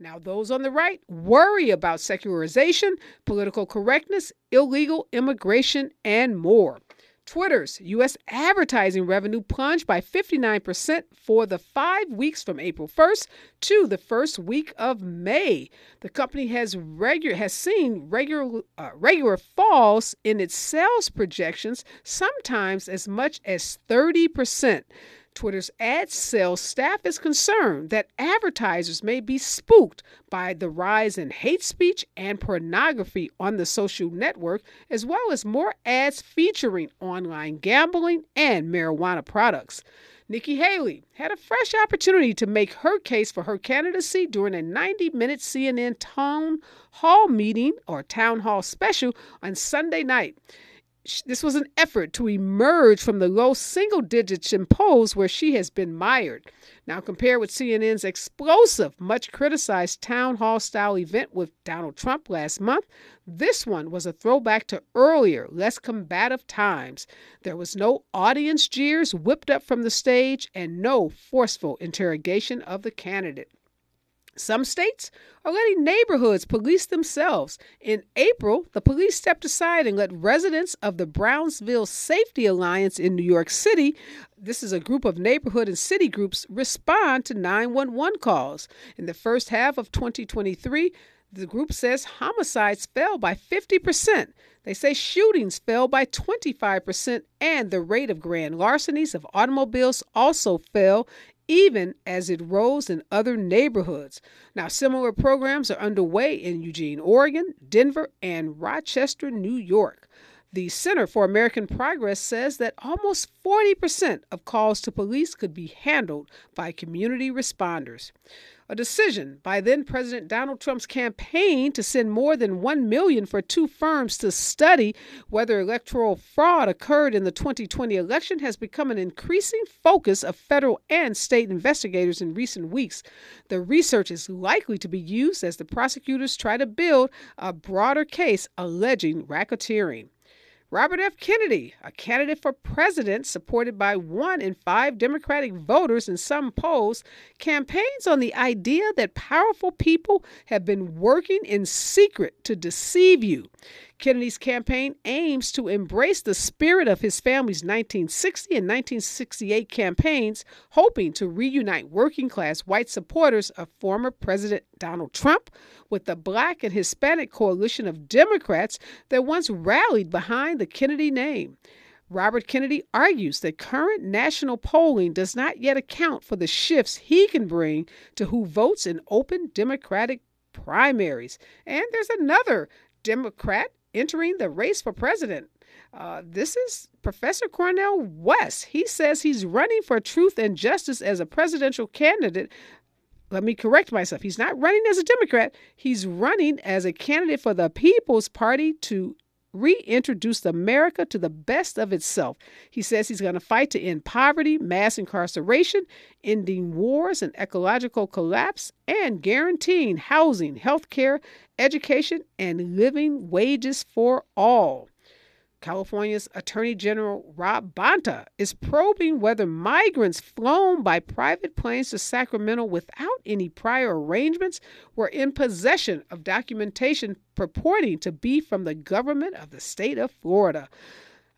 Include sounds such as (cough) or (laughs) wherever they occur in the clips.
Now, those on the right worry about secularization, political correctness, illegal immigration, and more. Twitter's U.S. advertising revenue plunged by 59% for the five weeks from April 1st to the first week of May. The company has regular has seen regular uh, regular falls in its sales projections, sometimes as much as 30%. Twitter's ad sales staff is concerned that advertisers may be spooked by the rise in hate speech and pornography on the social network, as well as more ads featuring online gambling and marijuana products. Nikki Haley had a fresh opportunity to make her case for her candidacy during a 90 minute CNN town hall meeting or town hall special on Sunday night this was an effort to emerge from the low single digits polls where she has been mired. Now, compared with CNN's explosive, much criticized town hall style event with Donald Trump last month, this one was a throwback to earlier, less combative times. There was no audience jeers whipped up from the stage and no forceful interrogation of the candidate. Some states are letting neighborhoods police themselves. In April, the police stepped aside and let residents of the Brownsville Safety Alliance in New York City, this is a group of neighborhood and city groups, respond to 911 calls. In the first half of 2023, the group says homicides fell by 50%. They say shootings fell by 25%, and the rate of grand larcenies of automobiles also fell even as it rose in other neighborhoods. Now, similar programs are underway in Eugene, Oregon, Denver, and Rochester, New York. The Center for American Progress says that almost 40% of calls to police could be handled by community responders. A decision by then President Donald Trump's campaign to send more than 1 million for two firms to study whether electoral fraud occurred in the 2020 election has become an increasing focus of federal and state investigators in recent weeks. The research is likely to be used as the prosecutors try to build a broader case alleging racketeering. Robert F. Kennedy, a candidate for president supported by one in five Democratic voters in some polls, campaigns on the idea that powerful people have been working in secret to deceive you. Kennedy's campaign aims to embrace the spirit of his family's 1960 and 1968 campaigns, hoping to reunite working class white supporters of former President Donald Trump with the black and Hispanic coalition of Democrats that once rallied behind the Kennedy name. Robert Kennedy argues that current national polling does not yet account for the shifts he can bring to who votes in open Democratic primaries. And there's another Democrat entering the race for president. Uh, this is Professor Cornel West. He says he's running for truth and justice as a presidential candidate. Let me correct myself. He's not running as a Democrat. He's running as a candidate for the People's Party to reintroduce America to the best of itself. He says he's going to fight to end poverty, mass incarceration, ending wars and ecological collapse, and guaranteeing housing, health care, education, and living wages for all. California's Attorney General Rob Bonta is probing whether migrants flown by private planes to Sacramento without any prior arrangements were in possession of documentation purporting to be from the government of the state of Florida.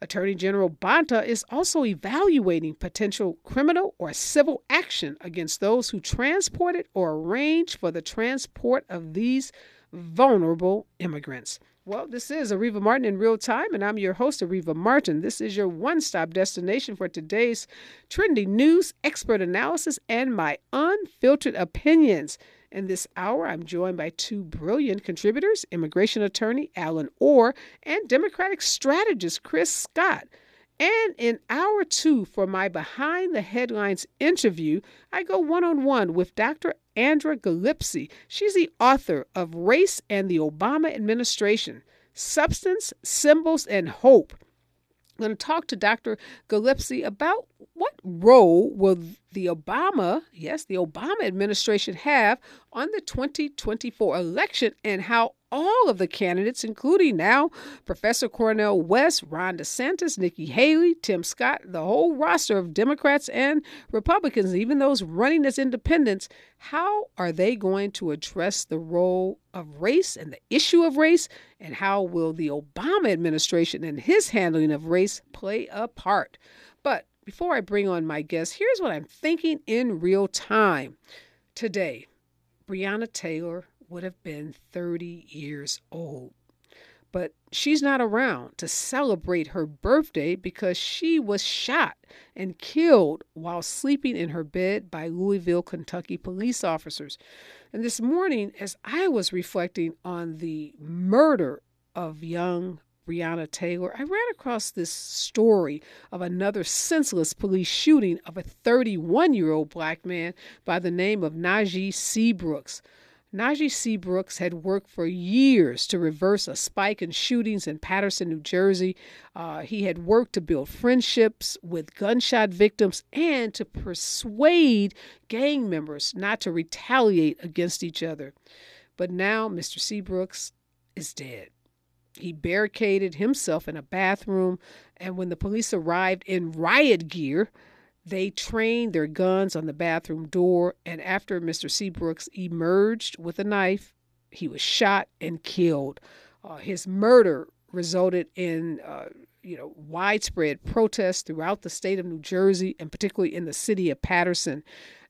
Attorney General Bonta is also evaluating potential criminal or civil action against those who transported or arranged for the transport of these vulnerable immigrants. Well, this is Areva Martin in real time, and I'm your host, Areva Martin. This is your one stop destination for today's trendy news, expert analysis, and my unfiltered opinions. In this hour, I'm joined by two brilliant contributors immigration attorney Allen Orr and Democratic strategist Chris Scott. And in hour two for my Behind the Headlines interview, I go one on one with Dr. Andra Gillespie. She's the author of Race and the Obama Administration Substance, Symbols, and Hope. I'm going to talk to Dr. Gillespie about what role will the Obama, yes, the Obama administration have on the 2024 election and how all of the candidates, including now Professor Cornel West, Ron DeSantis, Nikki Haley, Tim Scott, the whole roster of Democrats and Republicans, even those running as independents, how are they going to address the role of race and the issue of race? And how will the Obama administration and his handling of race play a part? But before I bring on my guest, here's what I'm thinking in real time. Today, Breonna Taylor would have been 30 years old. But she's not around to celebrate her birthday because she was shot and killed while sleeping in her bed by Louisville, Kentucky police officers. And this morning, as I was reflecting on the murder of young Breonna Taylor, I ran across this story of another senseless police shooting of a 31 year old black man by the name of Najee Seabrooks. Najee Seabrooks had worked for years to reverse a spike in shootings in Paterson, New Jersey. Uh, he had worked to build friendships with gunshot victims and to persuade gang members not to retaliate against each other. But now Mr. Seabrooks is dead. He barricaded himself in a bathroom, and when the police arrived in riot gear, they trained their guns on the bathroom door, and after Mr. Seabrooks emerged with a knife, he was shot and killed. Uh, his murder resulted in uh, you know widespread protests throughout the state of New Jersey and particularly in the city of Paterson.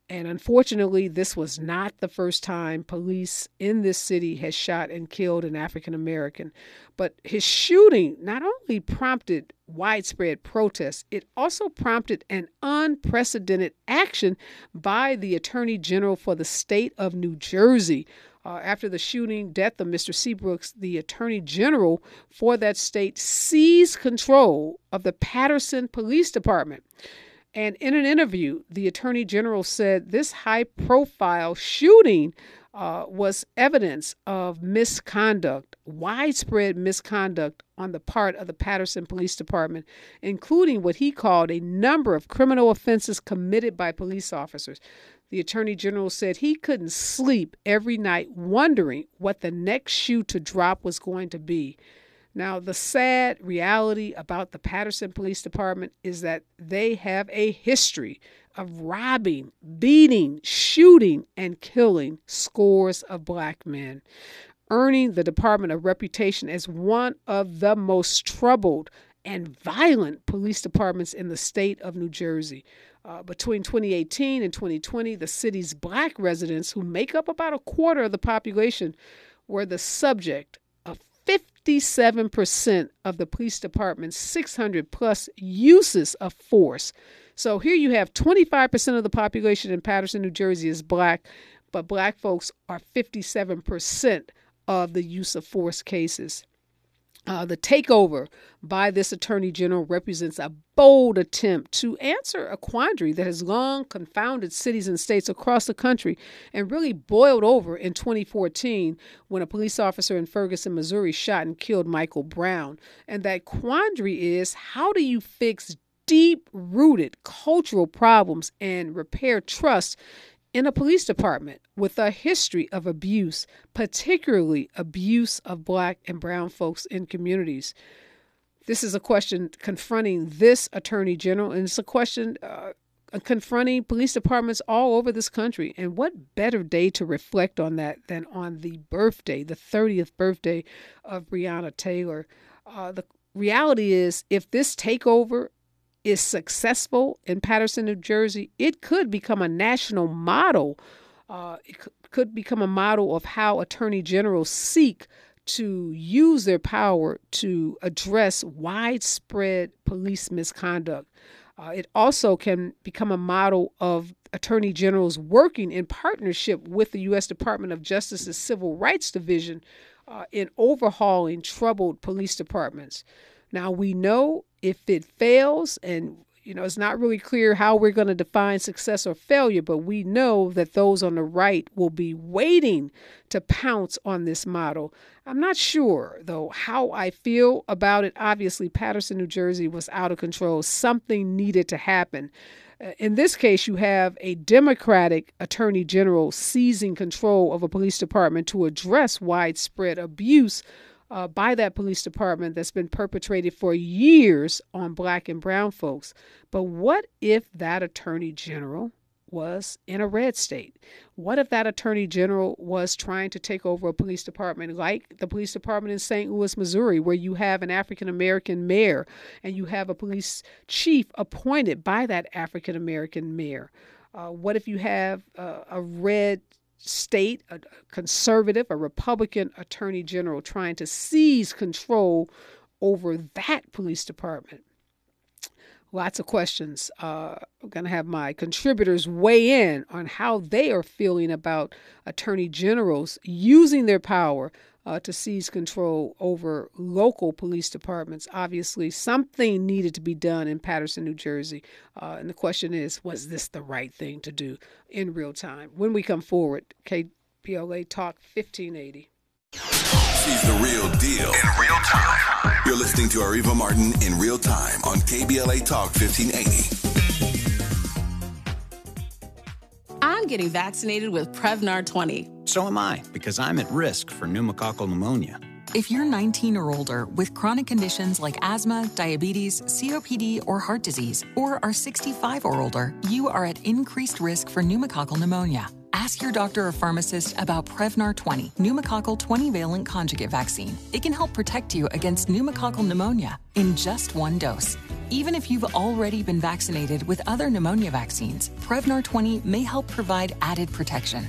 And unfortunately, this was not the first time police in this city has shot and killed an African American. But his shooting not only prompted widespread protests, it also prompted an unprecedented action by the Attorney General for the state of New Jersey. Uh, after the shooting death of Mr. Seabrooks, the Attorney General for that state seized control of the Paterson Police Department. And in an interview, the Attorney General said this high profile shooting uh, was evidence of misconduct, widespread misconduct on the part of the Paterson Police Department, including what he called a number of criminal offenses committed by police officers. The Attorney General said he couldn't sleep every night wondering what the next shoe to drop was going to be. Now, the sad reality about the Paterson Police Department is that they have a history of robbing, beating, shooting, and killing scores of black men, earning the department a reputation as one of the most troubled and violent police departments in the state of New Jersey. Uh, between 2018 and 2020, the city's black residents, who make up about a quarter of the population, were the subject 57% of the police department's 600 plus uses of force. So here you have 25% of the population in Paterson, New Jersey is black, but black folks are 57% of the use of force cases. Uh, the takeover by this attorney general represents a bold attempt to answer a quandary that has long confounded cities and states across the country and really boiled over in 2014 when a police officer in Ferguson, Missouri shot and killed Michael Brown. And that quandary is how do you fix deep rooted cultural problems and repair trust in a police department with a history of abuse, particularly abuse of black and brown folks in communities. This is a question confronting this attorney general, and it's a question uh, confronting police departments all over this country. And what better day to reflect on that than on the birthday, the 30th birthday of Breonna Taylor? Uh, the reality is, if this takeover is successful in Paterson, New Jersey, it could become a national model. Uh, it could become a model of how attorney generals seek to use their power to address widespread police misconduct. Uh, it also can become a model of attorney generals working in partnership with the U.S. Department of Justice's Civil Rights Division uh, in overhauling troubled police departments. Now, we know if it fails, and you know, it's not really clear how we're going to define success or failure, but we know that those on the right will be waiting to pounce on this model. I'm not sure, though, how I feel about it. Obviously, Paterson, New Jersey was out of control. Something needed to happen. Uh, in this case, you have a Democratic attorney general seizing control of a police department to address widespread abuse uh, by that police department that's been perpetrated for years on black and brown folks. But what if that attorney general was in a red state? What if that attorney general was trying to take over a police department like the police department in St. Louis, Missouri, where you have an African American mayor and you have a police chief appointed by that African American mayor? Uh, what if you have uh, a red state, a conservative, a Republican attorney general trying to seize control over that police department? Lots of questions. Uh, I'm going to have my contributors weigh in on how they are feeling about attorney generals using their power uh, to seize control over local police departments. Obviously, something needed to be done in Paterson, New Jersey. Uh, and the question is was this the right thing to do in real time? When we come forward, KBLA Talk 1580. She's the real deal in real time. You're listening to Areva Martin in real time on KBLA Talk 1580. I'm getting vaccinated with Prevnar 20. So am I, because I'm at risk for pneumococcal pneumonia. If you're 19 or older with chronic conditions like asthma, diabetes, COPD, or heart disease, or are 65 or older, you are at increased risk for pneumococcal pneumonia. Ask your doctor or pharmacist about Prevnar 20, pneumococcal 20 valent conjugate vaccine. It can help protect you against pneumococcal pneumonia in just one dose. Even if you've already been vaccinated with other pneumonia vaccines, Prevnar 20 may help provide added protection.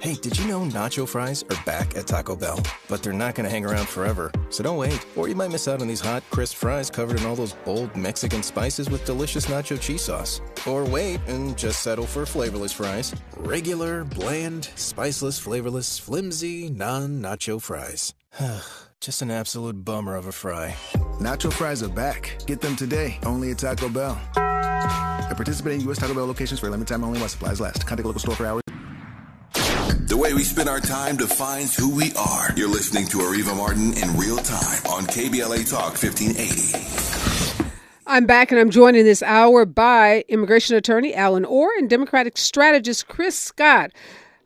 Hey, did you know nacho fries are back at Taco Bell? But they're not going to hang around forever. So don't wait, or you might miss out on these hot, crisp fries covered in all those bold Mexican spices with delicious nacho cheese sauce. Or wait and just settle for flavorless fries. Regular, bland, spiceless, flavorless, flimsy, non nacho fries. Ugh, (sighs) just an absolute bummer of a fry. Nacho fries are back. Get them today, only at Taco Bell. At participating U.S. Taco Bell locations for a limited time only while supplies last. Contact local store for hours. The way we spend our time defines who we are. You're listening to Areva Martin in real time on KBLA Talk 1580. I'm back and I'm joined in this hour by immigration attorney Allen Orr and Democratic strategist Chris Scott.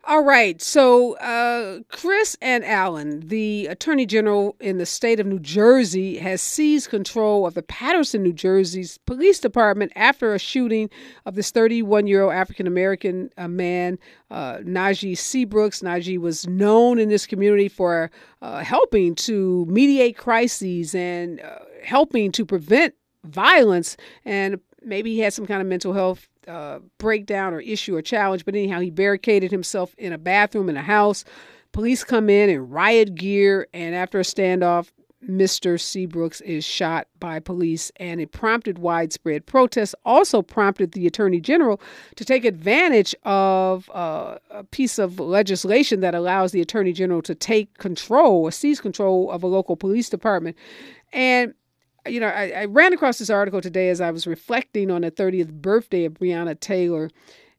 All right. So, uh, Chris and Allen, the Attorney General in the state of New Jersey, has seized control of the Paterson, New Jersey's police department after a shooting of this 31 year old African American uh, man, uh, Najee Seabrooks. Najee was known in this community for uh, helping to mediate crises and uh, helping to prevent violence. And maybe he had some kind of mental health uh, breakdown or issue or challenge, but anyhow, he barricaded himself in a bathroom in a house. Police come in in riot gear, and after a standoff, Mr. Seabrooks is shot by police, and it prompted widespread protests. Also, prompted the Attorney General to take advantage of uh, a piece of legislation that allows the Attorney General to take control or seize control of a local police department. And you know, I, I, ran across this article today as I was reflecting on the 30th birthday of Breonna Taylor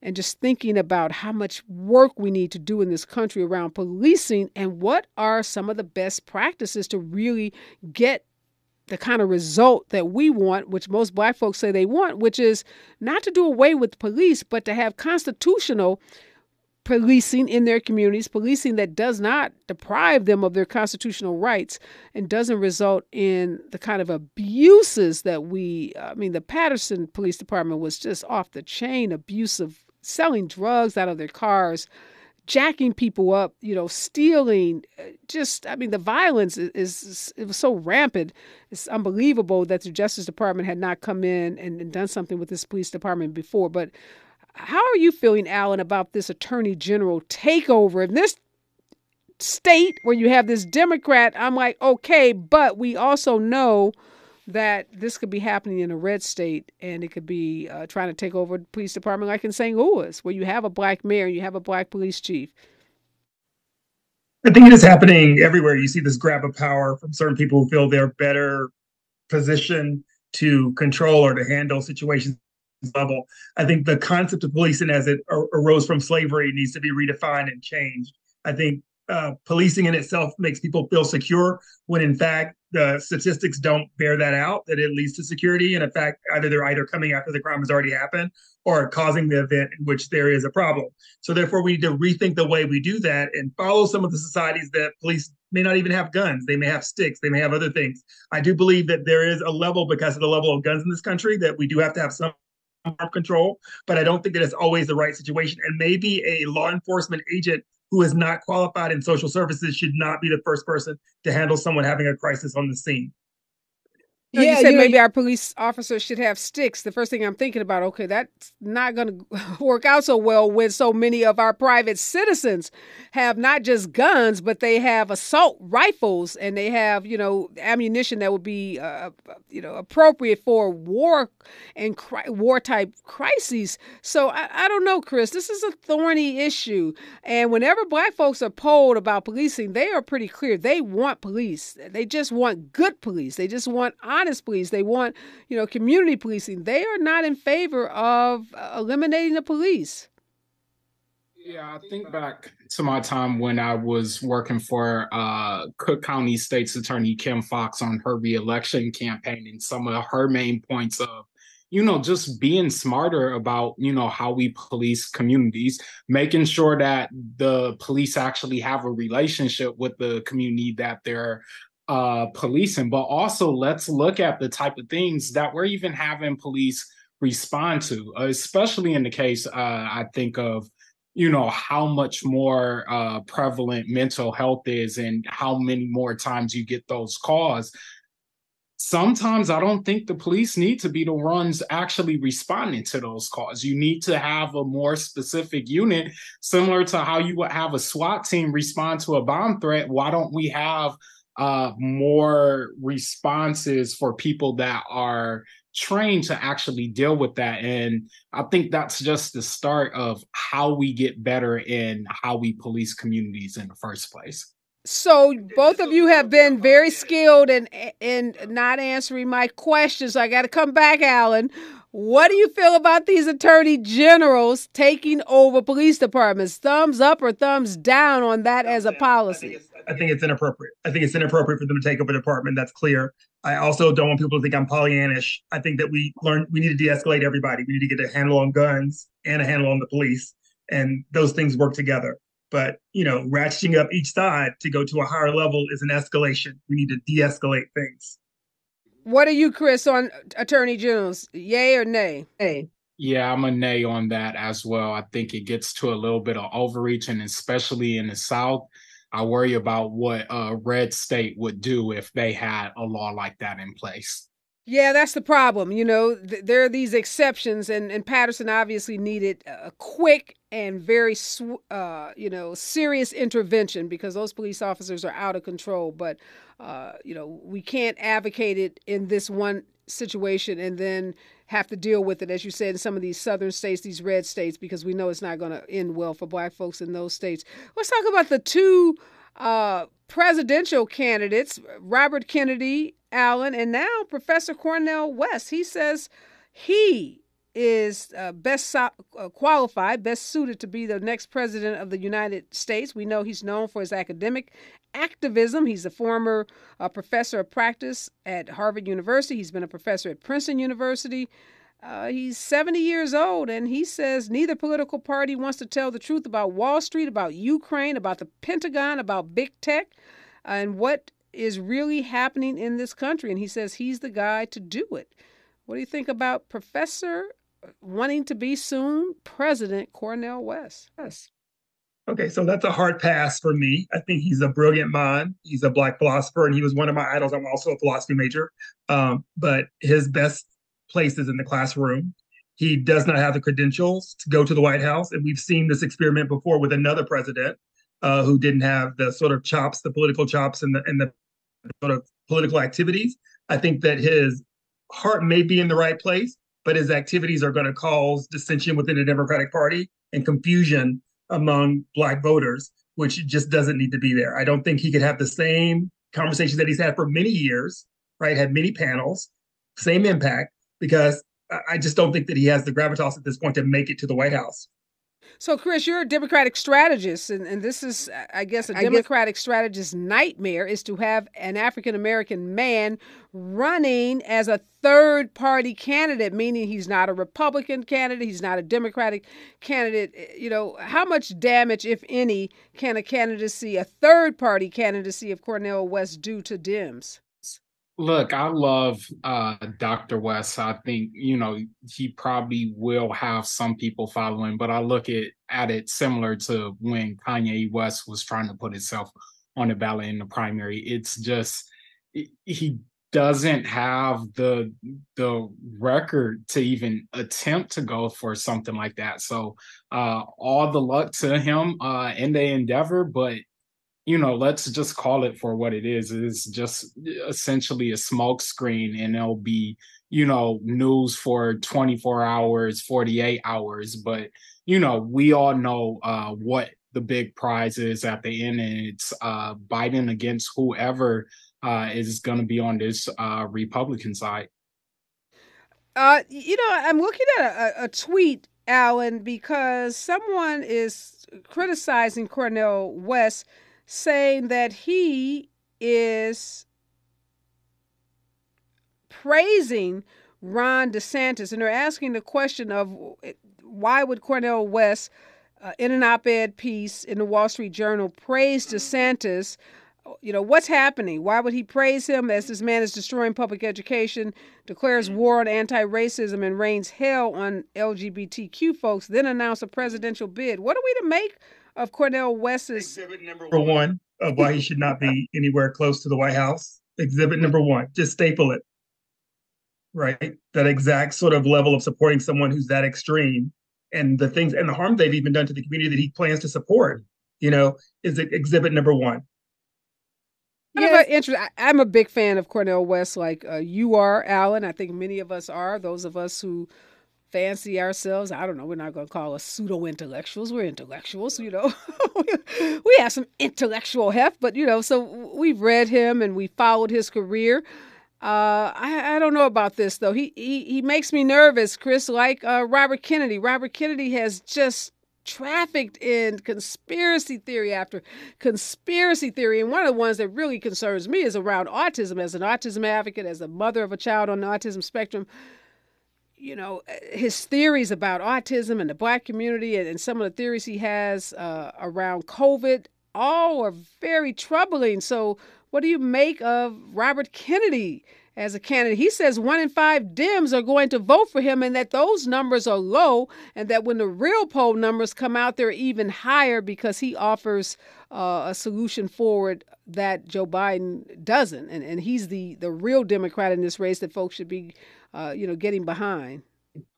and just thinking about how much work we need to do in this country around policing and what are some of the best practices to really get the kind of result that we want, which most black folks say they want, which is not to do away with police, but to have constitutional policing in their communities, policing that does not deprive them of their constitutional rights and doesn't result in the kind of abuses that we, I mean, the Paterson Police Department was just off the chain abusive, selling drugs out of their cars. Jacking people up, you know, stealing, uh, just, I mean, the violence is, is, it was so rampant. It's unbelievable that the Justice Department had not come in and, and done something with this police department before. But how are you feeling, Allen, about this attorney general takeover in this state where you have this Democrat? I'm like, okay, but we also know that this could be happening in a red state and it could be uh, trying to take over the police department like in St. Louis, where you have a black mayor, you have a black police chief. I think it is happening everywhere. You see this grab of power from certain people who feel they're better positioned to control or to handle situations level. I think the concept of policing as it arose from slavery needs to be redefined and changed. I think uh, policing in itself makes people feel secure when in fact the statistics don't bear that out that it leads to security and in fact either they're either coming after the crime has already happened or causing the event in which there is a problem so therefore we need to rethink the way we do that and follow some of the societies that police may not even have guns they may have sticks they may have other things i do believe that there is a level because of the level of guns in this country that we do have to have some control but i don't think that it's always the right situation and maybe a law enforcement agent who is not qualified in social services should not be the first person to handle someone having a crisis on the scene. Yeah, you said you maybe our police officers should have sticks. The first thing I'm thinking about, okay, that's not going to (laughs) work out so well when so many of our private citizens have not just guns, but they have assault rifles and they have, you know, ammunition that would be, uh, you know, appropriate for war and cri- war type crises. So I, I don't know, Chris. This is a thorny issue, and whenever Black folks are polled about policing, they are pretty clear. They want police. They just want good police. They just want honest police. They want, you know, community policing. They are not in favor of eliminating the police. Yeah, I think back to my time when I was working for uh, Cook County State's Attorney Kim Foxx on her reelection campaign, and some of her main points of, you know, just being smarter about, you know, how we police communities, making sure that the police actually have a relationship with the community that they're uh, policing, but also let's look at the type of things that we're even having police respond to, especially in the case uh, I think of, you know, how much more uh, prevalent mental health is and how many more times you get those calls. Sometimes I don't think the police need to be the ones actually responding to those calls. You need to have a more specific unit, similar to how you would have a SWAT team respond to a bomb threat. Why don't we have uh, more responses for people that are trained to actually deal with that. And I think that's just the start of how we get better in how we police communities in the first place. So both of you have been very skilled in in not answering my questions. I got to come back, Allen. What do you feel about these attorney generals taking over police departments? Thumbs up or thumbs down on that as a policy? I think it's inappropriate. I think it's inappropriate for them to take over a department. That's clear. I also don't want people to think I'm Pollyannish. I think that we learn we need to de-escalate everybody. We need to get a handle on guns and a handle on the police, and those things work together. But you know, ratcheting up each side to go to a higher level is an escalation. We need to de-escalate things. What are you, Chris, on attorney generals? Yay or nay? Nay. Yeah, I'm a nay on that as well. I think it gets to a little bit of overreach, and especially in the South, I worry about what a red state would do if they had a law like that in place. Yeah, that's the problem. You know, th- there are these exceptions, and, and Paterson obviously needed a quick and very, sw- uh, you know, serious intervention because those police officers are out of control. But, uh, you know, we can't advocate it in this one situation and then have to deal with it, as you said, in some of these southern states, these red states, because we know it's not going to end well for black folks in those states. Let's talk about the two uh, presidential candidates, Robert Kennedy Allen, and now Professor Cornell West. He says he is uh, best so- uh, qualified, best suited to be the next president of the United States. We know he's known for his academic activism. He's a former uh, professor of practice at Harvard University. He's been a professor at Princeton University. Uh, he's 70 years old, and he says neither political party wants to tell the truth about Wall Street, about Ukraine, about the Pentagon, about big tech, and what is really happening in this country. And he says he's the guy to do it. What do you think about Professor wanting to be soon President Cornel West? Yes. Okay, so that's a hard pass for me. I think he's a brilliant mind. He's a black philosopher, and he was one of my idols. I'm also a philosophy major, um, but his best place is in the classroom. He does not have the credentials to go to the White House, and we've seen this experiment before with another president uh, who didn't have the sort of chops, the political chops, and the and the sort of political activities I think that his heart may be in the right place, but his activities are going to cause dissension within the Democratic Party and confusion among Black voters, which just doesn't need to be there. I don't think he could have the same conversations that he's had for many years, right? Had many panels, same impact, because I just don't think that he has the gravitas at this point to make it to the White House. So, Chris, you're a Democratic strategist, and, and this is, I guess, a Democratic guess- strategist's nightmare is to have an African American man running as a third party candidate, meaning he's not a Republican candidate, he's not a Democratic candidate. Eh, you know, how much damage, if any, can a candidacy, a third party candidacy of Cornel West do to Dems? Look, I love uh, Dr. West. I think, you know, he probably will have some people following, but I look at, at it similar to when Kanye West was trying to put himself on the ballot in the primary. It's just, he doesn't have the the record to even attempt to go for something like that. So uh all the luck to him uh in the endeavor, but you know, let's just call it for what it is. It's just essentially a smokescreen, and it'll be, you know, news for 24 hours, 48 hours. But, you know, we all know uh, what the big prize is at the end, and it's uh, Biden against whoever uh, is going to be on this uh, Republican side. Uh, you know, I'm looking at a, a tweet, Allen, because someone is criticizing Cornel West saying that he is praising Ron DeSantis, and they're asking the question of why would Cornel West, uh, in an op-ed piece in the Wall Street Journal, praise DeSantis? You know what's happening? Why would he praise him as this man is destroying public education, declares war on anti-racism, and rains hell on LGBTQ folks? Then announce a presidential bid. What are we to make of Cornel West's exhibit number one of why he should not be (laughs) anywhere close to the White House. Exhibit number one, just staple it. Right, that exact sort of level of supporting someone who's that extreme, and the things and the harm they've even done to the community that he plans to support. You know, is exhibit number one. Yes. I'm a big fan of Cornel West, like uh, you are, Allen. I think many of us are. Those of us who fancy ourselves. I don't know. We're not going to call us pseudo intellectuals. We're intellectuals, you know. (laughs) we have some intellectual heft, but you know, so we've read him and we followed his career. Uh, I, I don't know about this though. He he he makes me nervous, Chris. Like uh, Robert Kennedy. Robert Kennedy has just trafficked in conspiracy theory after conspiracy theory. And one of the ones that really concerns me is around autism. As an autism advocate, as a mother of a child on the autism spectrum, you know, his theories about autism and the black community and, and some of the theories he has uh, around COVID all are very troubling. So, what do you make of Robert Kennedy as a candidate? He says one in five Dems are going to vote for him and that those numbers are low, and that when the real poll numbers come out, they're even higher because he offers uh, a solution forward that Joe Biden doesn't. And, and he's the, the real Democrat in this race that folks should be uh, you know, getting behind.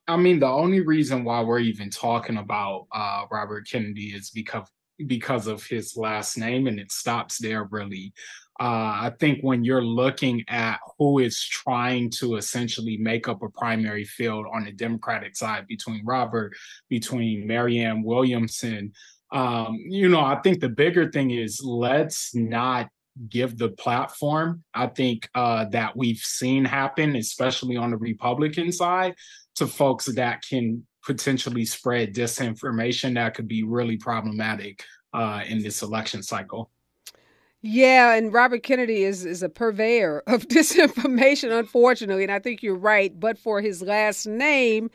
I mean, the only reason why we're even talking about uh, Robert Kennedy is because because of his last name, and it stops there. Really, uh, I think when you're looking at who is trying to essentially make up a primary field on the Democratic side between Robert, between Marianne Williamson, um, you know, I think the bigger thing is let's not give the platform i think uh, that we've seen happen especially on the republican side to folks that can potentially spread disinformation that could be really problematic uh, in this election cycle yeah, and Robert Kennedy is is a purveyor of (laughs) disinformation, unfortunately, and I think you're right. But for his last name,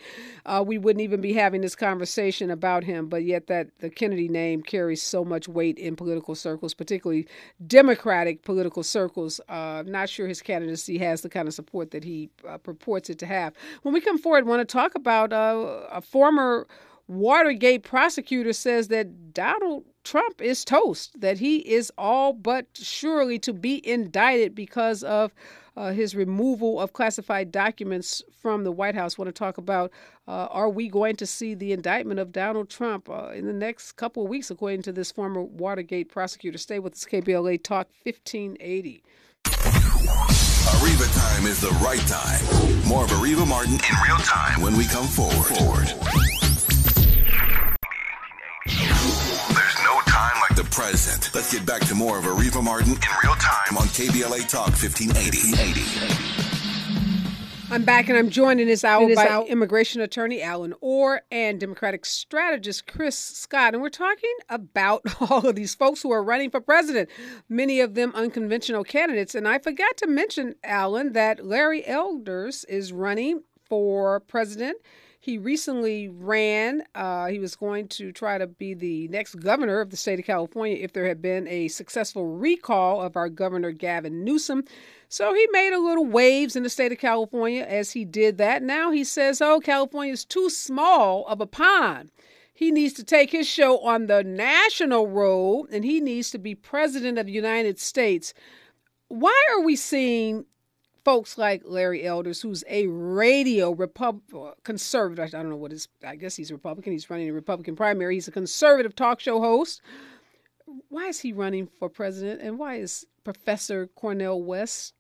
uh, we wouldn't even be having this conversation about him. But yet, that the Kennedy name carries so much weight in political circles, particularly Democratic political circles. Uh, not sure his candidacy has the kind of support that he uh, purports it to have. When we come forward, want to talk about uh, a former Watergate prosecutor says that Donald Trump is toast, that he is all but surely to be indicted because of uh, his removal of classified documents from the White House. Want to talk about uh, are we going to see the indictment of Donald Trump uh, in the next couple of weeks, according to this former Watergate prosecutor? Stay with us, KBLA Talk 1580. Areva time is the right time. More of Areva Martin in real time when we come forward. forward. Present. Let's get back to more of Areva Martin in real time on KBLA Talk 1580. I'm back and I'm joined in this hour by out. immigration attorney Allen Orr and Democratic strategist Chris Scott. And we're talking about (laughs) all of these folks who are running for president, many of them unconventional candidates. And I forgot to mention, Allen, that Larry Elders is running for president. He recently ran. Uh, he was going to try to be the next governor of the state of California if there had been a successful recall of our governor, Gavin Newsom. So he made a little waves in the state of California as he did that. Now he says, oh, California is too small of a pond. He needs to take his show on the national road and he needs to be president of the United States. Why are we seeing folks like Larry Elders, who's a radio Repub- conservative, I don't know what his, I guess he's a Republican. He's running a Republican primary. He's a conservative talk show host. Why is he running for president? And why is Professor Cornel West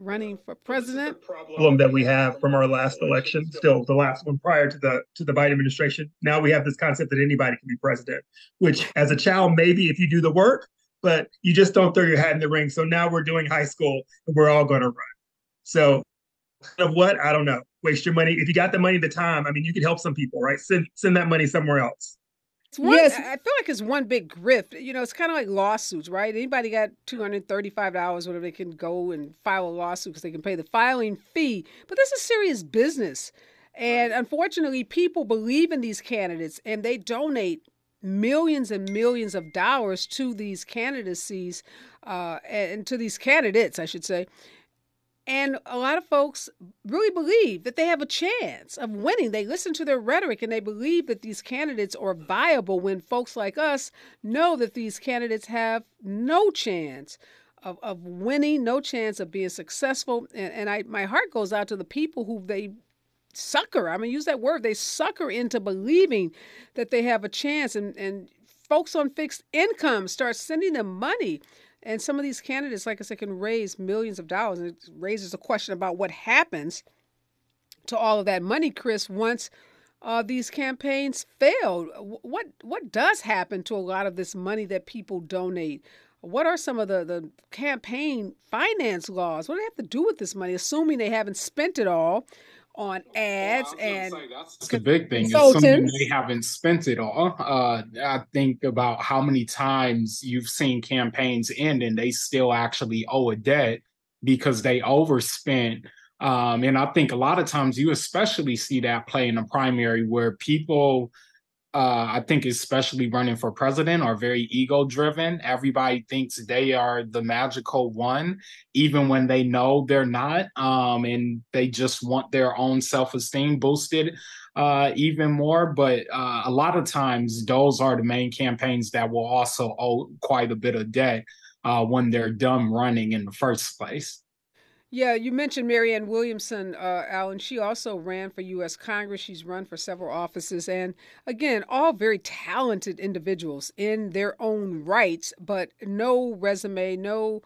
running for president. problem that we have from our last election, still the last one prior to the to the Biden administration. Now we have this concept that anybody can be president, which as a child, maybe if you do the work, but you just don't throw your hat in the ring. So now we're doing high school and we're all going to run. So of what? I don't know. Waste your money. If you got the money, the time, I mean, you could help some people, right? Send send that money somewhere else. One, yes. I feel like it's one big grift. You know, it's kind of like lawsuits, right? Anybody got two hundred thirty-five dollars, whatever they can go and file a lawsuit because they can pay the filing fee. But this is serious business, and unfortunately, people believe in these candidates and they donate millions and millions of dollars to these candidacies uh, and to these candidates, I should say. And a lot of folks really believe that they have a chance of winning. They listen to their rhetoric and they believe that these candidates are viable when folks like us know that these candidates have no chance of, of winning, no chance of being successful. And, and I, my heart goes out to the people who they sucker. I mean, use that word. They sucker into believing that they have a chance. And, and folks on fixed income start sending them money and some of these candidates, like I said, can raise millions of dollars. And it raises a question about what happens to all of that money, Chris, once uh, these campaigns fail. What what does happen to a lot of this money that people donate? What are some of the, the campaign finance laws? What do they have to do with this money, assuming they haven't spent it all? On ads well, and that's the big thing. Assuming they haven't spent it all. Uh, I think about how many times you've seen campaigns end and they still actually owe a debt because they overspent. Um, and I think a lot of times you especially see that play in a primary where people uh, I think especially running for president are very ego driven. Everybody thinks they are the magical one, even when they know they're not. Um, and they just want their own self esteem boosted uh, even more. But uh, a lot of times, those are the main campaigns that will also owe quite a bit of debt uh, when they're done running in the first place. Yeah, you mentioned Marianne Williamson, uh, Allen. She also ran for U.S. Congress. She's run for several offices. And again, all very talented individuals in their own rights, but no resume, no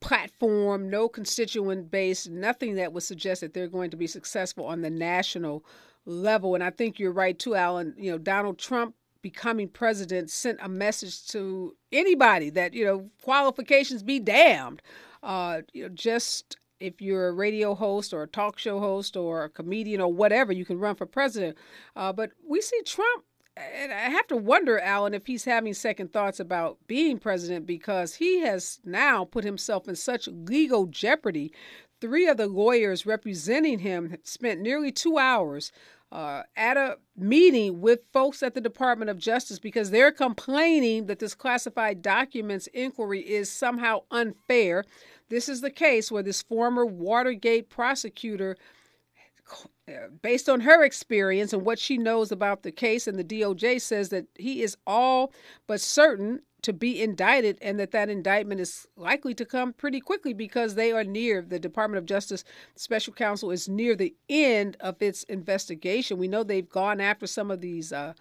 platform, no constituent base, nothing that would suggest that they're going to be successful on the national level. And I think you're right, too, Allen. You know, Donald Trump becoming president sent a message to anybody that, you know, qualifications be damned. Uh, you know, just if you're a radio host or a talk show host or a comedian or whatever, you can run for president. Uh, but we see Trump, and I have to wonder, Allen, if he's having second thoughts about being president because he has now put himself in such legal jeopardy. Three of the lawyers representing him spent nearly two hours uh, at a meeting with folks at the Department of Justice because they're complaining that this classified documents inquiry is somehow unfair. This is the case where this former Watergate prosecutor, based on her experience and what she knows about the case, and the DOJ says that he is all but certain to be indicted and that that indictment is likely to come pretty quickly because they are near the department of justice special counsel is near the end of its investigation. We know they've gone after some of these uh,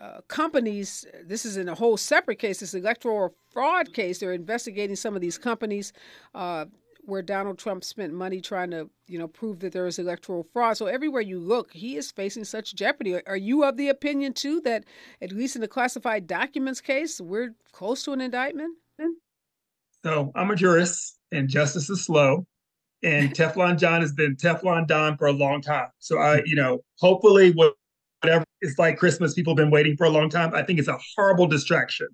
uh, companies, this is in a whole separate case, this electoral fraud case. They're investigating some of these companies. Uh, where Donald Trump spent money trying to, you know, prove that there is electoral fraud. So everywhere you look, he is facing such jeopardy. Are you of the opinion too that at least in the classified documents case, we're close to an indictment? So I'm a jurist, and justice is slow. And (laughs) Teflon John has been Teflon Don for a long time. So I, you know, hopefully, whatever it's like Christmas, people have been waiting for a long time. I think it's a horrible distraction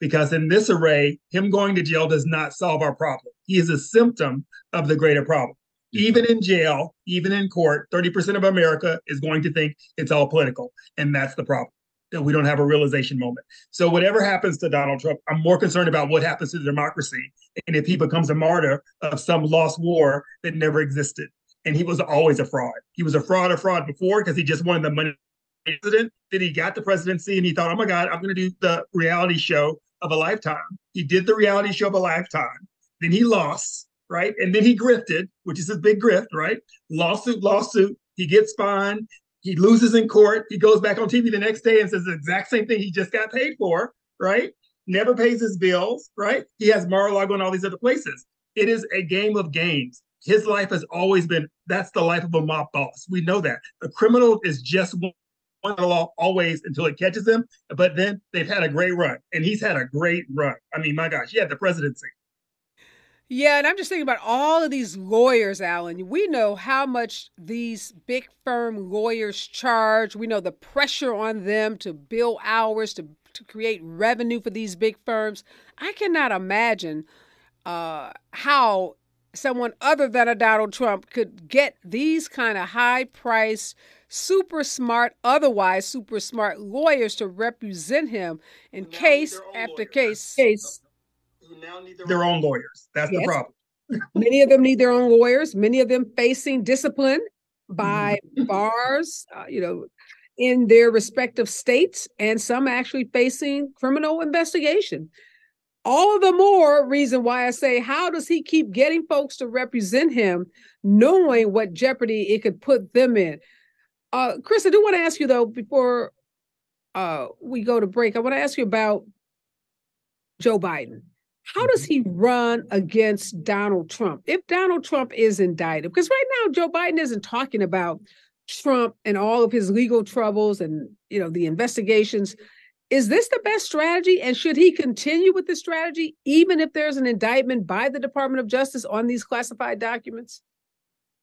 because in this array, him going to jail does not solve our problem. He is a symptom of the greater problem. Even in jail, even in court, 30% of America is going to think it's all political. And that's the problem. That we don't have a realization moment. So, whatever happens to Donald Trump, I'm more concerned about what happens to the democracy and if he becomes a martyr of some lost war that never existed. And he was always a fraud. He was a fraud, a fraud before because he just wanted the money president. Then he got the presidency and he thought, oh my God, I'm going to do the reality show of a lifetime. He did the reality show of a lifetime. Then he lost, right? And then he grifted, which is his big grift, right? Lawsuit, lawsuit. He gets fined. He loses in court. He goes back on TV the next day and says the exact same thing he just got paid for, right? Never pays his bills, right? He has Mar-a-Lago and all these other places. It is a game of games. His life has always been that's the life of a mob boss. We know that. A criminal is just one the law always until it catches them. But then they've had a great run, and he's had a great run. I mean, my gosh, he had the presidency. Yeah, and I'm just thinking about all of these lawyers, Allen. We know how much these big firm lawyers charge. We know the pressure on them to bill hours to to create revenue for these big firms. I cannot imagine uh, how someone other than a Donald Trump could get these kind of high priced, super smart, otherwise super smart lawyers to represent him in case after lawyers. case case. Their, their own lawyers. That's yes. the problem. (laughs) many of them need their own lawyers. Many of them facing discipline by (laughs) bars, uh, you know, in their respective states, and some actually facing criminal investigation. All the more reason why I say, how does he keep getting folks to represent him, knowing what jeopardy it could put them in? Uh, Chris, I do want to ask you though before uh, we go to break. I want to ask you about Joe Biden. How does mm-hmm. he run against Donald Trump if Donald Trump is indicted? Because right now Joe Biden isn't talking about Trump and all of his legal troubles and you know the investigations. Is this the best strategy? And should he continue with this strategy even if there's an indictment by the Department of Justice on these classified documents?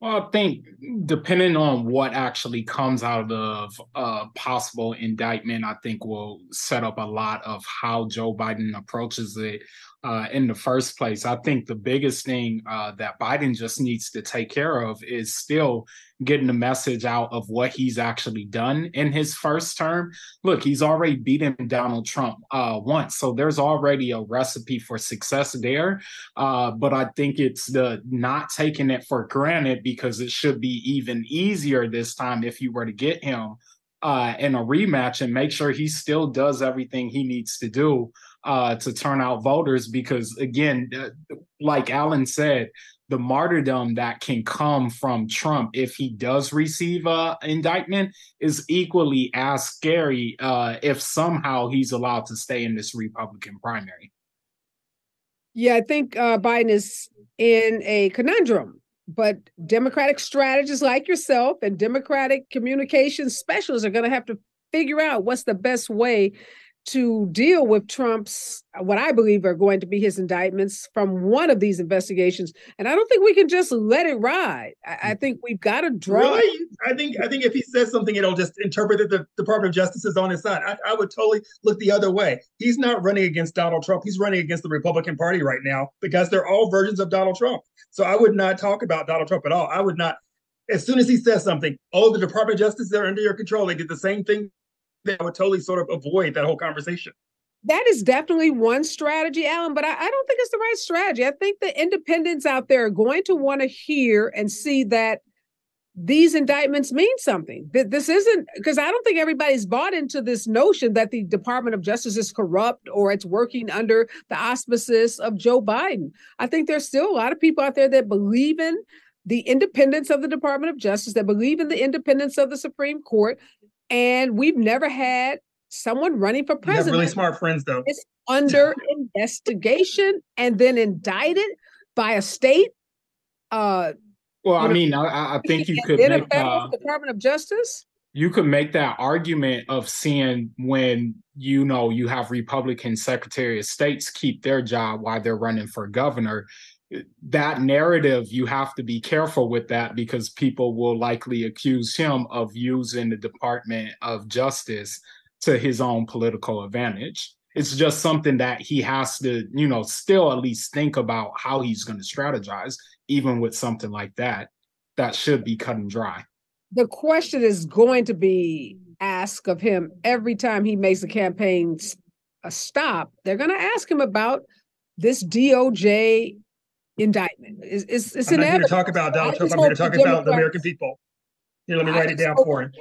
Well, I think depending on what actually comes out of a possible indictment, I think will set up a lot of how Joe Biden approaches it uh, in the first place. I think the biggest thing uh, that Biden just needs to take care of is still getting the message out of what he's actually done in his first term. Look, he's already beaten Donald Trump uh, once, so there's already a recipe for success there. Uh, but I think it's the not taking it for granted because it should be even easier this time if you were to get him uh, in a rematch and make sure he still does everything he needs to do uh, to turn out voters because again uh, like allen said the martyrdom that can come from trump if he does receive a indictment is equally as scary uh, if somehow he's allowed to stay in this republican primary. Yeah i think uh, biden is in a conundrum but democratic strategists like yourself and democratic communication specialists are going to have to figure out what's the best way to deal with Trump's, what I believe are going to be his indictments from one of these investigations. And I don't think we can just let it ride. I, I think we've got to draw. Really? I think I think if he says something, it'll just interpret that the Department of Justice is on his side. I, I would totally look the other way. He's not running against Donald Trump. He's running against the Republican Party right now because they're all versions of Donald Trump. So I would not talk about Donald Trump at all. I would not. As soon as he says something, oh, the Department of Justice, they're under your control. They did the same thing that would totally sort of avoid that whole conversation. That is definitely one strategy, Allen, but I, I don't think it's the right strategy. I think the independents out there are going to want to hear and see that these indictments mean something. That this isn't because I don't think everybody's bought into this notion that the Department of Justice is corrupt or it's working under the auspices of Joe Biden. I think there's still a lot of people out there that believe in the independence of the Department of Justice, that believe in the independence of the Supreme Court, and we've never had someone running for president. really smart friends, though. It's under (laughs) investigation and then indicted by a state Uh, well, I mean, I, I think you could make uh, Department of Justice. You could make that argument of seeing when you know you have Republican Secretary of States keep their job while they're running for governor. That narrative, you have to be careful with that because people will likely accuse him of using the Department of Justice to his own political advantage. It's just something that he has to, you know, still at least think about how he's going to strategize, even with something like that. That should be cut and dry. The question is going to be asked of him every time he makes a campaign a stop. They're going to ask him about this DOJ indictment. It's, it's, it's I'm not here to talk about Donald Trump. I'm here to talk about the American people. Here, let me write it down hope, for him.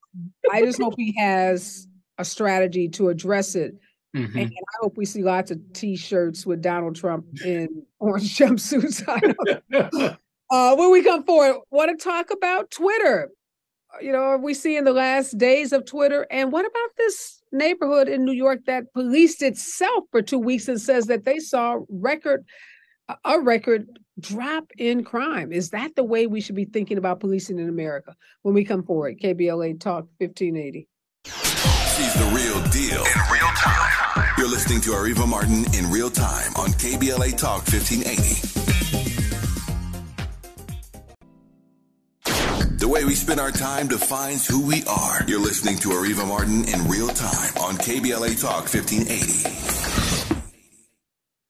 (laughs) I just hope he has a strategy to address it. Mm-hmm. And I hope we see lots of T-shirts with Donald Trump in (laughs) orange jumpsuits. (laughs) uh, when we come forward, want to talk about Twitter. You know, we see in the last days of Twitter, and what about this neighborhood in New York that policed itself for two weeks and says that they saw record a record drop in crime. Is that the way we should be thinking about policing in America when we come forward? KBLA Talk 1580. She's the real deal in real time. You're listening to Areva Martin in real time on KBLA Talk 1580. The way we spend our time defines who we are. You're listening to Areva Martin in real time on KBLA Talk 1580.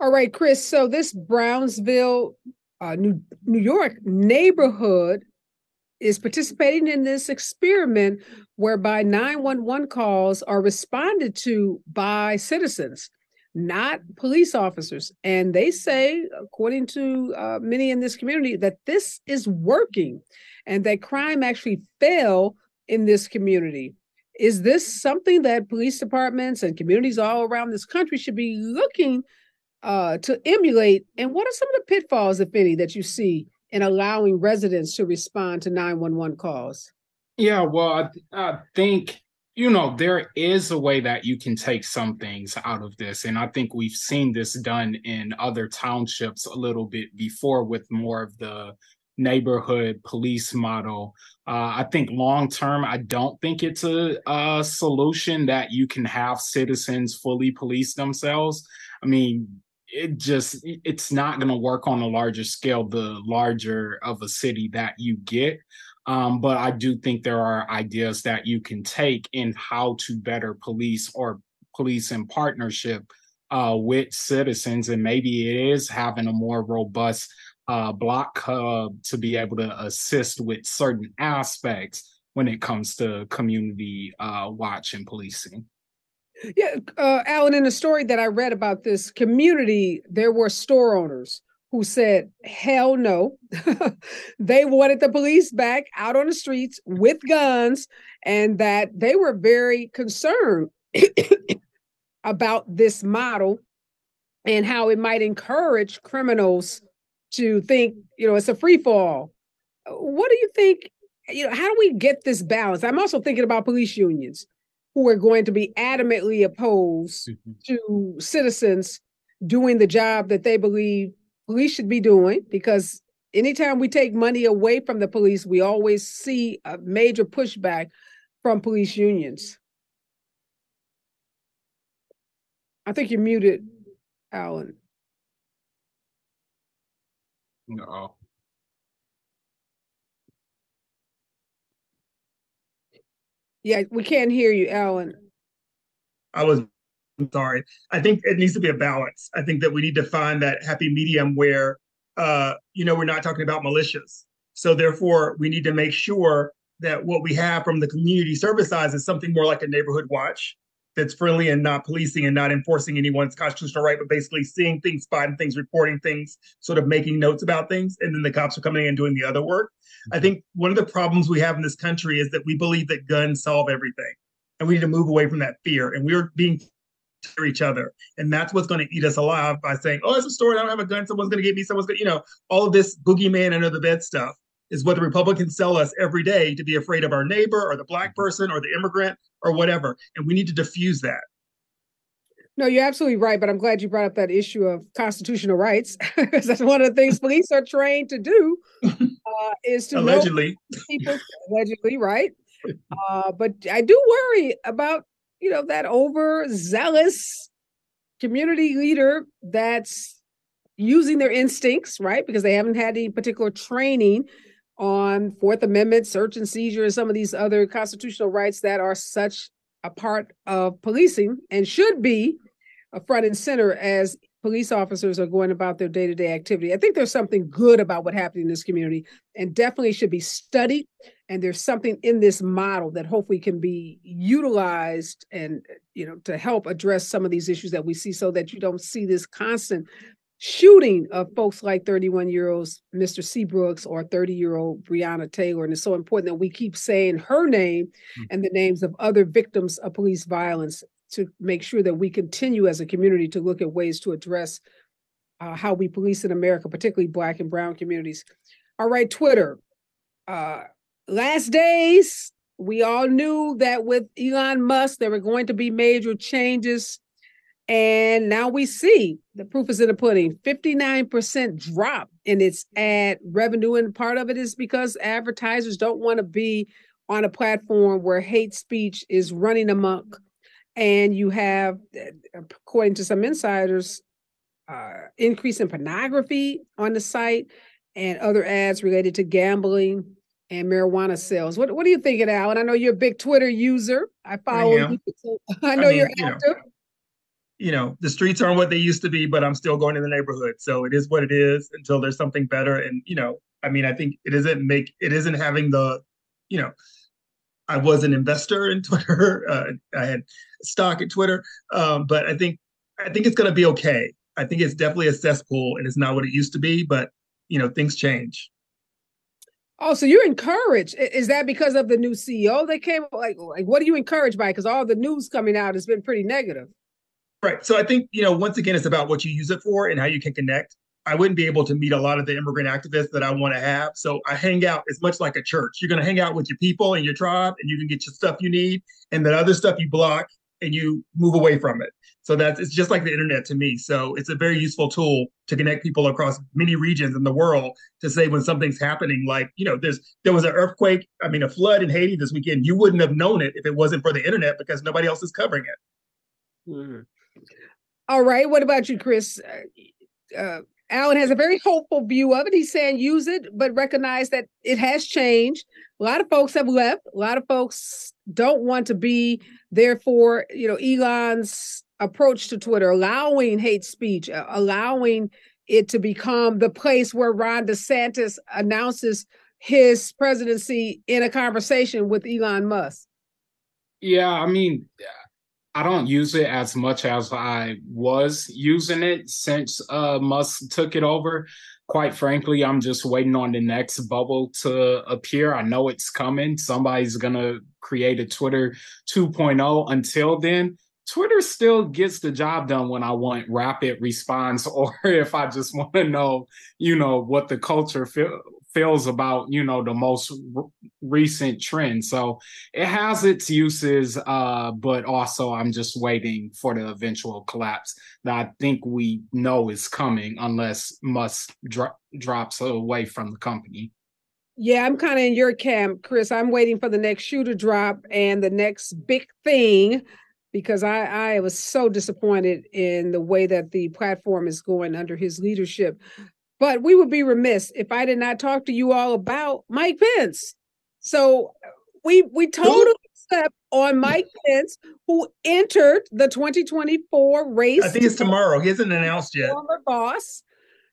All right, Chris. So this Brownsville, uh, New New York neighborhood is participating in this experiment whereby 911 calls are responded to by citizens, not police officers. And they say, according to uh, many in this community, that this is working and that crime actually fell in this community. Is this something that police departments and communities all around this country should be looking uh, to emulate? And what are some of the pitfalls, if any, that you see in allowing residents to respond to 911 calls? Yeah, well, I, I think you know there is a way that you can take some things out of this and i think we've seen this done in other townships a little bit before with more of the neighborhood police model uh, i think long term i don't think it's a, a solution that you can have citizens fully police themselves i mean it just it's not going to work on a larger scale the larger of a city that you get um, but i do think there are ideas that you can take in how to better police or police in partnership uh, with citizens and maybe it is having a more robust uh, block hub to be able to assist with certain aspects when it comes to community uh, watch and policing yeah, uh, Allen, in a story that I read about this community, there were store owners who said, hell no. (laughs) they wanted the police back out on the streets with guns, and that they were very concerned (coughs) about this model and how it might encourage criminals to think, you know, it's a free fall. What do you think? You know, how do we get this balance? I'm also thinking about police unions who are going to be adamantly opposed mm-hmm. to citizens doing the job that they believe police should be doing because anytime we take money away from the police we always see a major pushback from police unions. I think you're muted allen. No Yeah, we can't hear you, Allen. I was sorry. I think it needs to be a balance. I think that we need to find that happy medium where, uh, you know, we're not talking about militias. So therefore, we need to make sure that what we have from the community service side is something more like a neighborhood watch that's friendly and not policing and not enforcing anyone's constitutional right, but basically seeing things, spotting things, reporting things, sort of making notes about things, and then the cops are coming in and doing the other work. I mm-hmm. think one of the problems we have in this country is that we believe that guns solve everything, and we need to move away from that fear. And we're being to each other, and that's what's going to eat us alive by saying, "Oh, it's a story. I don't have a gun. Someone's going to get me. Someone's going, to, you know, all of this boogeyman under the bed stuff." Is what the Republicans sell us every day to be afraid of our neighbor or the black person or the immigrant or whatever. And we need to diffuse that. No, you're absolutely right, but I'm glad you brought up that issue of constitutional rights (laughs) because that's one of the things police are trained to do (laughs) uh, is to allegedly people allegedly right. Uh, but I do worry about you know that overzealous community leader that's using their instincts right because they haven't had any particular training on Fourth Amendment, search and seizure, and some of these other constitutional rights that are such a part of policing and should be a front and center as police officers are going about their day-to-day activity. I think there's something good about what happened in this community and definitely should be studied. And there's something in this model that hopefully can be utilized and you know to help address some of these issues that we see so that you don't see this constant shooting of folks like 31 year olds Mr. Seabrooks or 30 year old Breonna Taylor. And it's so important that we keep saying her name mm-hmm. and the names of other victims of police violence to make sure that we continue as a community to look at ways to address uh, how we police in America, particularly Black and Brown communities. All right, Twitter. Uh, last days, we all knew that with Elon Musk, there were going to be major changes. And now we see the proof is in the pudding 59% drop in its ad revenue. And part of it is because advertisers don't want to be on a platform where hate speech is running amok and you have, according to some insiders, uh, increase in pornography on the site and other ads related to gambling and marijuana sales. What What do you think, Allen? I know you're a big Twitter user. I follow (laughs) I you. I know I mean, you're active. You know, you know, the streets aren't what they used to be, but I'm still going to the neighborhood. So it is what it is until there's something better. And you know, I mean, I think it isn't make it isn't having the, you know, I was an investor in (laughs) Twitter. Uh, I had stock at Twitter, um, but I think I think it's going to be okay. I think it's definitely a cesspool, and it's not what it used to be. But you know, things change. Oh, so you're encouraged? Is that because of the new CEO that came? Like, like what are you encouraged by? Because all the news coming out has been pretty negative. Right. So I think you know, once again, it's about what you use it for and how you can connect. I wouldn't be able to meet a lot of the immigrant activists that I want to have. So I hang out as much like a church. You're going to hang out with your people and your tribe, and you can get your stuff you need, and that other stuff you block and you move away from it. So that's it's just like the internet to me. So it's a very useful tool to connect people across many regions in the world to say when something's happening. Like you know, there's there was an earthquake, I mean, a flood in Haiti this weekend. You wouldn't have known it if it wasn't for the internet because nobody else is covering it. Mm-hmm. All right. What about you, Chris? Uh, uh, Allen has a very hopeful view of it. He's saying use it, but recognize that it has changed. A lot of folks have left. A lot of folks don't want to be therefore, you know, Elon's approach to Twitter, allowing hate speech, uh, allowing it to become the place where Ron DeSantis announces his presidency in a conversation with Elon Musk. Yeah, I mean, I don't use it as much as I was using it since uh, Musk took it over. Quite frankly, I'm just waiting on the next bubble to appear. I know it's coming. Somebody's going to create a Twitter 2.0. Until then, Twitter still gets the job done when I want rapid response (laughs) or if I just want to know, you know, what the culture feel, feels about you know the most r- recent trend. So it has its uses uh but also i'm just waiting for the eventual collapse that i think we know is coming unless musk dro- drops away from the company. Yeah i'm kind of in your camp chris. I'm waiting for the next shoe to drop and the next big thing because I, I was so disappointed in the way that the platform is going under his leadership. But we would be remiss if I did not talk to you all about Mike Pence. So uh, we we totally step on Mike Pence, who entered the 2024 race. I think it's tomorrow. He hasn't announced yet. Former boss.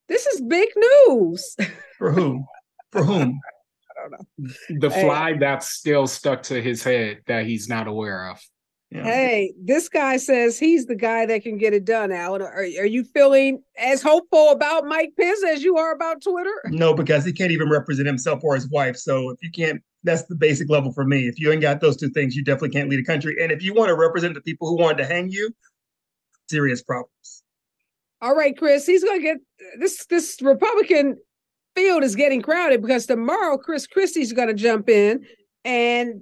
This is big news. (laughs) For whom? For whom? I don't know. The fly that's still stuck to his head that he's not aware of. Yeah. Hey, this guy says he's the guy that can get it done, Allen. Are, are you feeling as hopeful about Mike Pence as you are about Twitter? No, because he can't even represent himself or his wife. So if you can't, that's the basic level for me. If you ain't got those two things, you definitely can't lead a country. And if you want to represent the people who wanted to hang you, serious problems. All right, Chris, he's going to get this. This Republican field is getting crowded because tomorrow Chris Christie's going to jump in and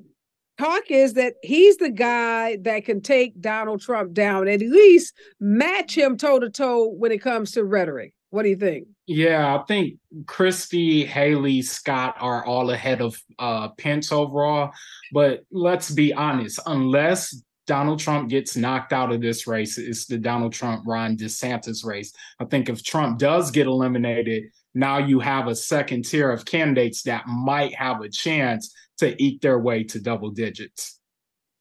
talk is that he's the guy that can take Donald Trump down, at least match him toe to toe when it comes to rhetoric. What do you think? Yeah, I think Christie, Haley, Scott are all ahead of uh, Pence overall. But let's be honest, unless Donald Trump gets knocked out of this race, it's the Donald Trump Ron DeSantis race. I think if Trump does get eliminated, now you have a second tier of candidates that might have a chance to eke their way to double digits.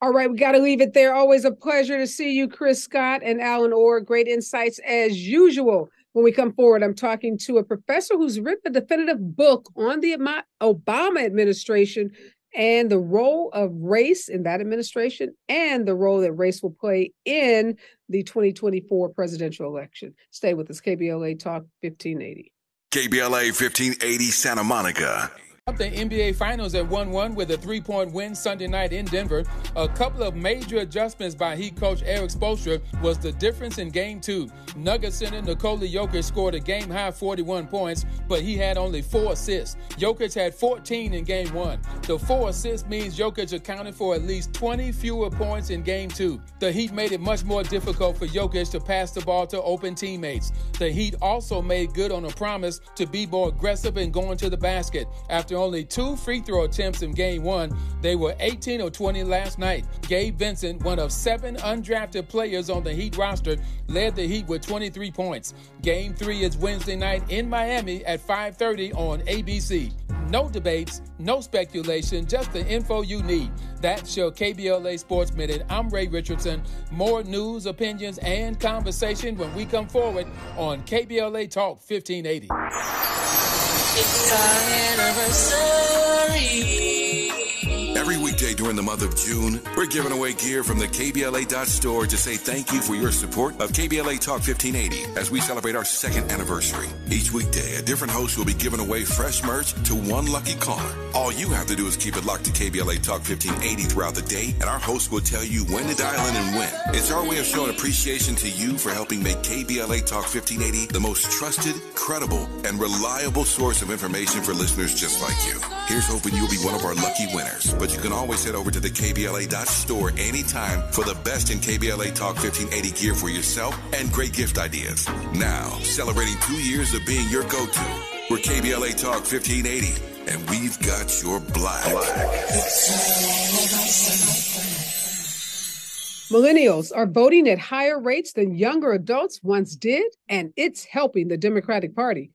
All right, we got to leave it there. Always a pleasure to see you, Chris Scott and Allen Orr. Great insights as usual. When we come forward, I'm talking to a professor who's written a definitive book on the Obama administration and the role of race in that administration and the role that race will play in the 2024 presidential election. Stay with us, KBLA Talk 1580. KBLA 1580 Santa Monica. The NBA Finals at 1 1 with a three point win Sunday night in Denver. A couple of major adjustments by Heat coach Erik Spoelstra was the difference in game two. Nugget center Nikola Jokic scored a game high 41 points, but he had only four assists. Jokic had 14 in game one. The four assists means Jokic accounted for at least 20 fewer points in game two. The Heat made it much more difficult for Jokic to pass the ball to open teammates. The Heat also made good on a promise to be more aggressive in going to the basket. After after only two free throw attempts in game one, they were 18 or 20 last night. Gabe Vincent, one of seven undrafted players on the Heat roster, led the Heat with 23 points. Game three is Wednesday night in Miami at 5:30 on ABC. No debates, no speculation, just the info you need. That's your KBLA Sports Minute. I'm Ray Richardson. More news, opinions, and conversation when we come forward on KBLA Talk 1580. It's our anniversary. Every weekday during the month of June, we're giving away gear from the KBLA store to say thank you for your support of KBLA Talk 1580 as we celebrate our second anniversary. Each weekday, a different host will be giving away fresh merch to one lucky caller. All you have to do is keep it locked to KBLA Talk 1580 throughout the day, and our host will tell you when to dial in and when. It's our way of showing appreciation to you for helping make KBLA Talk 1580 the most trusted, credible, and reliable source of information for listeners just like you. Here's hoping you'll be one of our lucky winners. But you can always head over to the KBLA.store anytime for the best in KBLA Talk 1580 gear for yourself and great gift ideas. Now, celebrating two years of being your go to, we're KBLA Talk 1580, and we've got your black. Millennials are voting at higher rates than younger adults once did, and it's helping the Democratic Party.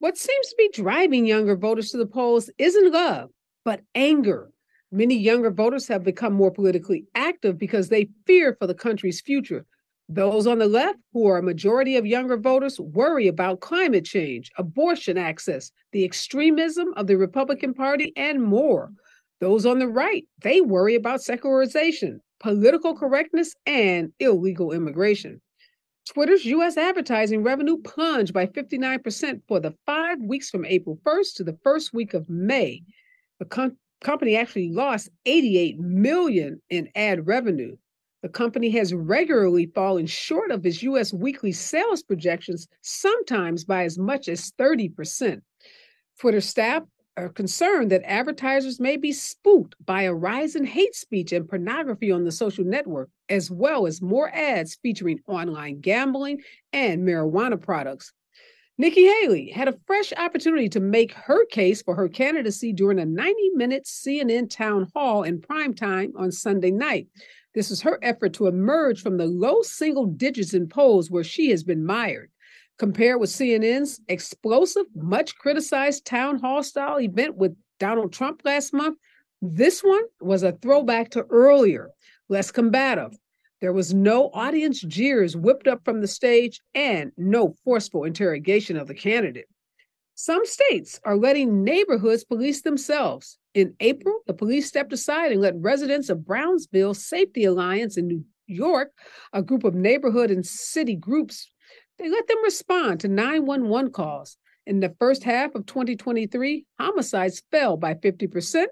What seems to be driving younger voters to the polls isn't love, but anger Many younger voters have become more politically active because they fear for the country's future. Those on the left, who are a majority of younger voters, worry about climate change, abortion access, the extremism of the Republican Party, and more. Those on the right, they worry about secularization, political correctness, and illegal immigration. Twitter's U.S. advertising revenue plunged by 59% for the five weeks from April 1st to the first week of May. The, con- company actually lost 88 million in ad revenue. The company has regularly fallen short of its US weekly sales projections, sometimes by as much as 30%. Twitter staff are concerned that advertisers may be spooked by a rise in hate speech and pornography on the social network, as well as more ads featuring online gambling and marijuana products. Nikki Haley had a fresh opportunity to make her case for her candidacy during a 90 minute CNN town hall in prime time on Sunday night. This is her effort to emerge from the low single digits in polls where she has been mired. Compared with CNN's explosive, much criticized town hall style event with Donald Trump last month, this one was a throwback to earlier, less combative, there was no audience jeers whipped up from the stage and no forceful interrogation of the candidate. Some states are letting neighborhoods police themselves. In April, the police stepped aside and let residents of Brownsville Safety Alliance in New York, a group of neighborhood and city groups, they let them respond to 911 calls. In the first half of 2023, homicides fell by 50%,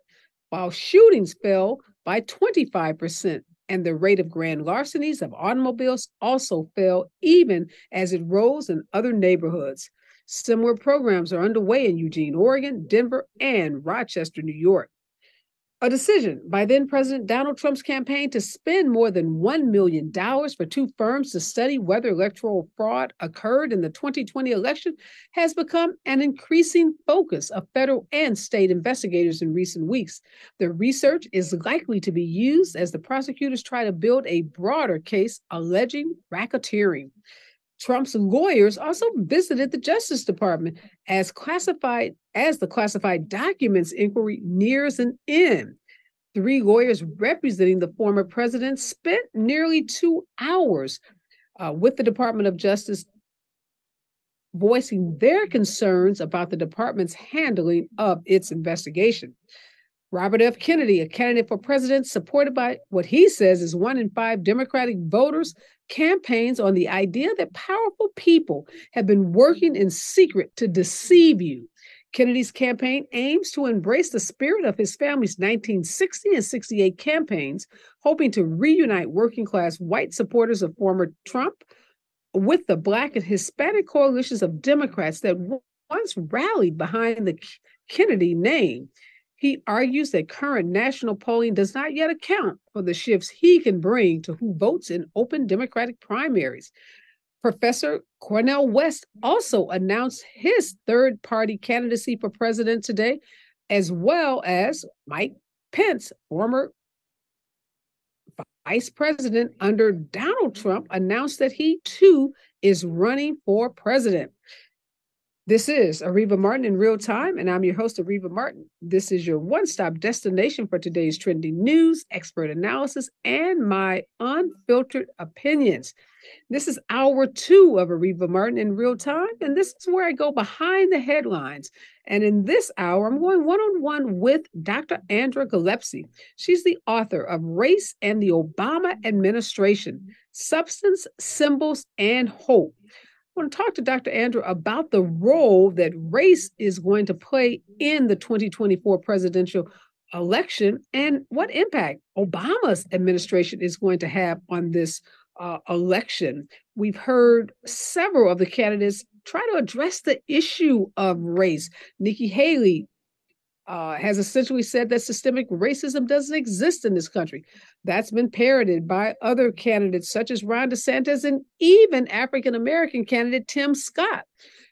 while shootings fell by 25% and the rate of grand larcenies of automobiles also fell, even as it rose in other neighborhoods. Similar programs are underway in Eugene, Oregon, Denver, and Rochester, New York. A decision by then President Donald Trump's campaign to spend more than $1 million for two firms to study whether electoral fraud occurred in the 2020 election has become an increasing focus of federal and state investigators in recent weeks. The research is likely to be used as the prosecutors try to build a broader case alleging racketeering. Trump's lawyers also visited the Justice Department as classified as the classified documents inquiry nears an end. Three lawyers representing the former president spent nearly two hours uh, with the Department of Justice voicing their concerns about the department's handling of its investigation. Robert F. Kennedy, a candidate for president supported by what he says is one in five Democratic voters, campaigns on the idea that powerful people have been working in secret to deceive you. Kennedy's campaign aims to embrace the spirit of his family's 1960 and 68 campaigns, hoping to reunite working class white supporters of former Trump with the Black and Hispanic coalitions of Democrats that once rallied behind the Kennedy name. He argues that current national polling does not yet account for the shifts he can bring to who votes in open Democratic primaries. Professor Cornel West also announced his third party candidacy for president today, as well as Mike Pence, former vice president under Donald Trump, announced that he too is running for president. This is Areva Martin in real time, and I'm your host, Areva Martin. This is your one stop destination for today's trending news, expert analysis, and my unfiltered opinions. This is hour two of Areva Martin in real time, and this is where I go behind the headlines. And in this hour, I'm going one on one with Dr. Andra Gillespie. She's the author of Race and the Obama Administration Substance, Symbols, and Hope. I want to talk to Dr. Andra about the role that race is going to play in the 2024 presidential election and what impact Obama's administration is going to have on this uh, election. We've heard several of the candidates try to address the issue of race. Nikki Haley uh, has essentially said that systemic racism doesn't exist in this country. That's been parroted by other candidates such as Ron DeSantis and even African American candidate Tim Scott.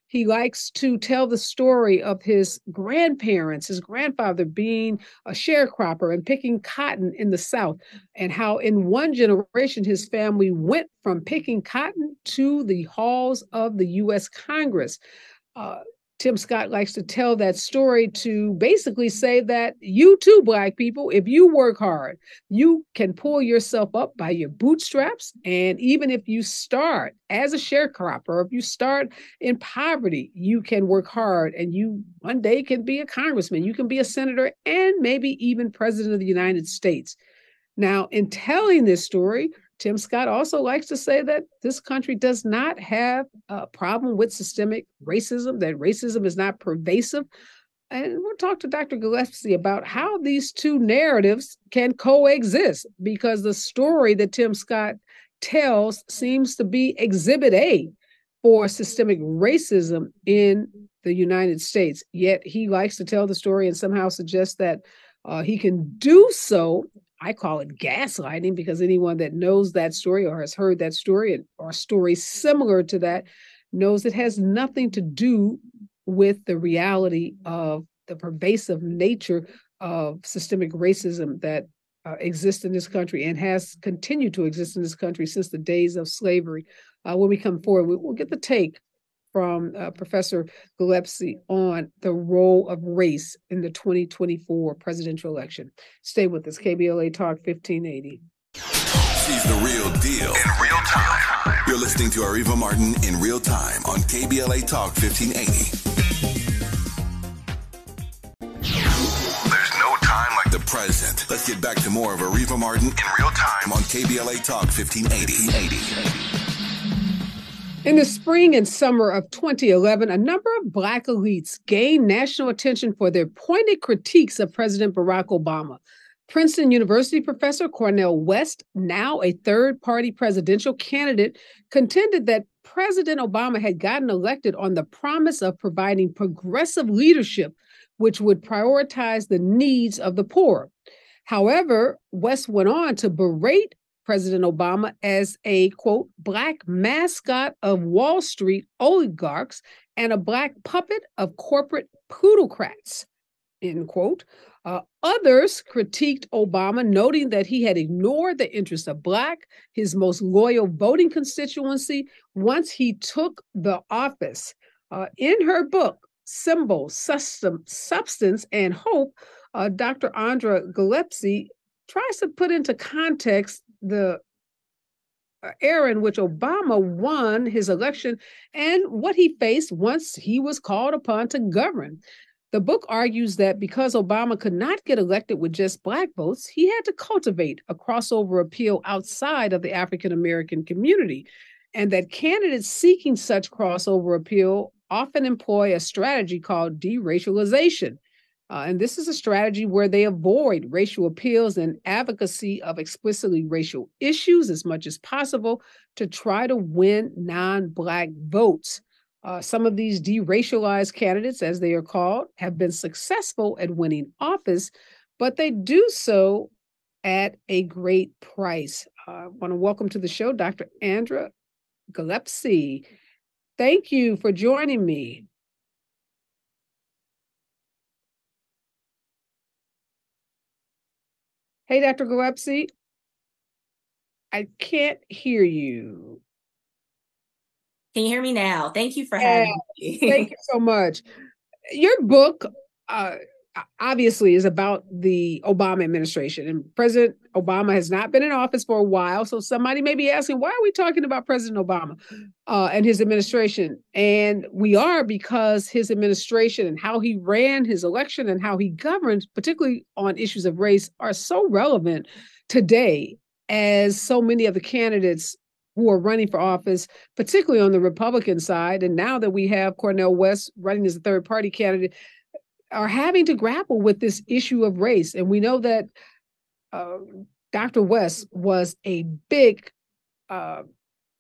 He likes to tell the story of his grandparents, his grandfather being a sharecropper and picking cotton in the South, and how in one generation his family went from picking cotton to the halls of the U.S. Congress. Uh, Tim Scott likes to tell that story to basically say that you too, Black people, if you work hard, you can pull yourself up by your bootstraps. And even if you start as a sharecropper, if you start in poverty, you can work hard and you one day can be a congressman, you can be a senator, and maybe even president of the United States. Now, in telling this story, Tim Scott also likes to say that this country does not have a problem with systemic racism, that racism is not pervasive. And we'll talk to Dr. Gillespie about how these two narratives can coexist because the story that Tim Scott tells seems to be exhibit A for systemic racism in the United States. Yet he likes to tell the story and somehow suggest that uh, he can do so I call it gaslighting because anyone that knows that story or has heard that story or stories similar to that knows it has nothing to do with the reality of the pervasive nature of systemic racism that uh, exists in this country and has continued to exist in this country since the days of slavery. Uh, when we come forward, we, will get the take from uh, Professor Gillespie on the role of race in the 2024 presidential election. Stay with us, KBLA Talk 1580. She's the real deal in real time. You're listening to Areva Martin in real time on KBLA Talk 1580. There's no time like the present. Let's get back to more of Areva Martin in real time on KBLA Talk 1580. In the spring and summer of 2011, a number of Black elites gained national attention for their pointed critiques of President Barack Obama. Princeton University professor Cornel West, now a third party presidential candidate, contended that President Obama had gotten elected on the promise of providing progressive leadership, which would prioritize the needs of the poor. However, West went on to berate President Obama as a quote, black mascot of Wall Street oligarchs and a black puppet of corporate plutocrats, end quote. Uh, others critiqued Obama, noting that he had ignored the interests of Black, his most loyal voting constituency, once he took the office. Uh, in her book, Symbol, System, Substance, and Hope, uh, Dr. Andra Gillespie tries to put into context the uh, era in which Obama won his election and what he faced once he was called upon to govern. The book argues that because Obama could not get elected with just Black votes, he had to cultivate a crossover appeal outside of the African American community, and that candidates seeking such crossover appeal often employ a strategy called deracialization. Uh, and this is a strategy where they avoid racial appeals and advocacy of explicitly racial issues as much as possible to try to win non Black votes. Uh, some of these deracialized candidates, as they are called, have been successful at winning office, but they do so at a great price. Uh, I want to welcome to the show Dr. Andra Gillespie. Thank you for joining me. Hey, Dr. Gillespie. I can't hear you. Can you hear me now? Thank you for having me. Thank you so much. Your book, uh, obviously is about the Obama administration. And President Obama has not been in office for a while. So somebody may be asking, why are we talking about President Obama uh, and his administration? And we are because his administration and how he ran his election and how he governed, particularly on issues of race, are so relevant today as so many of the candidates who are running for office, particularly on the Republican side. And now that we have Cornel West running as a third party candidate, are having to grapple with this issue of race. And we know that uh, Dr. West was a big, uh,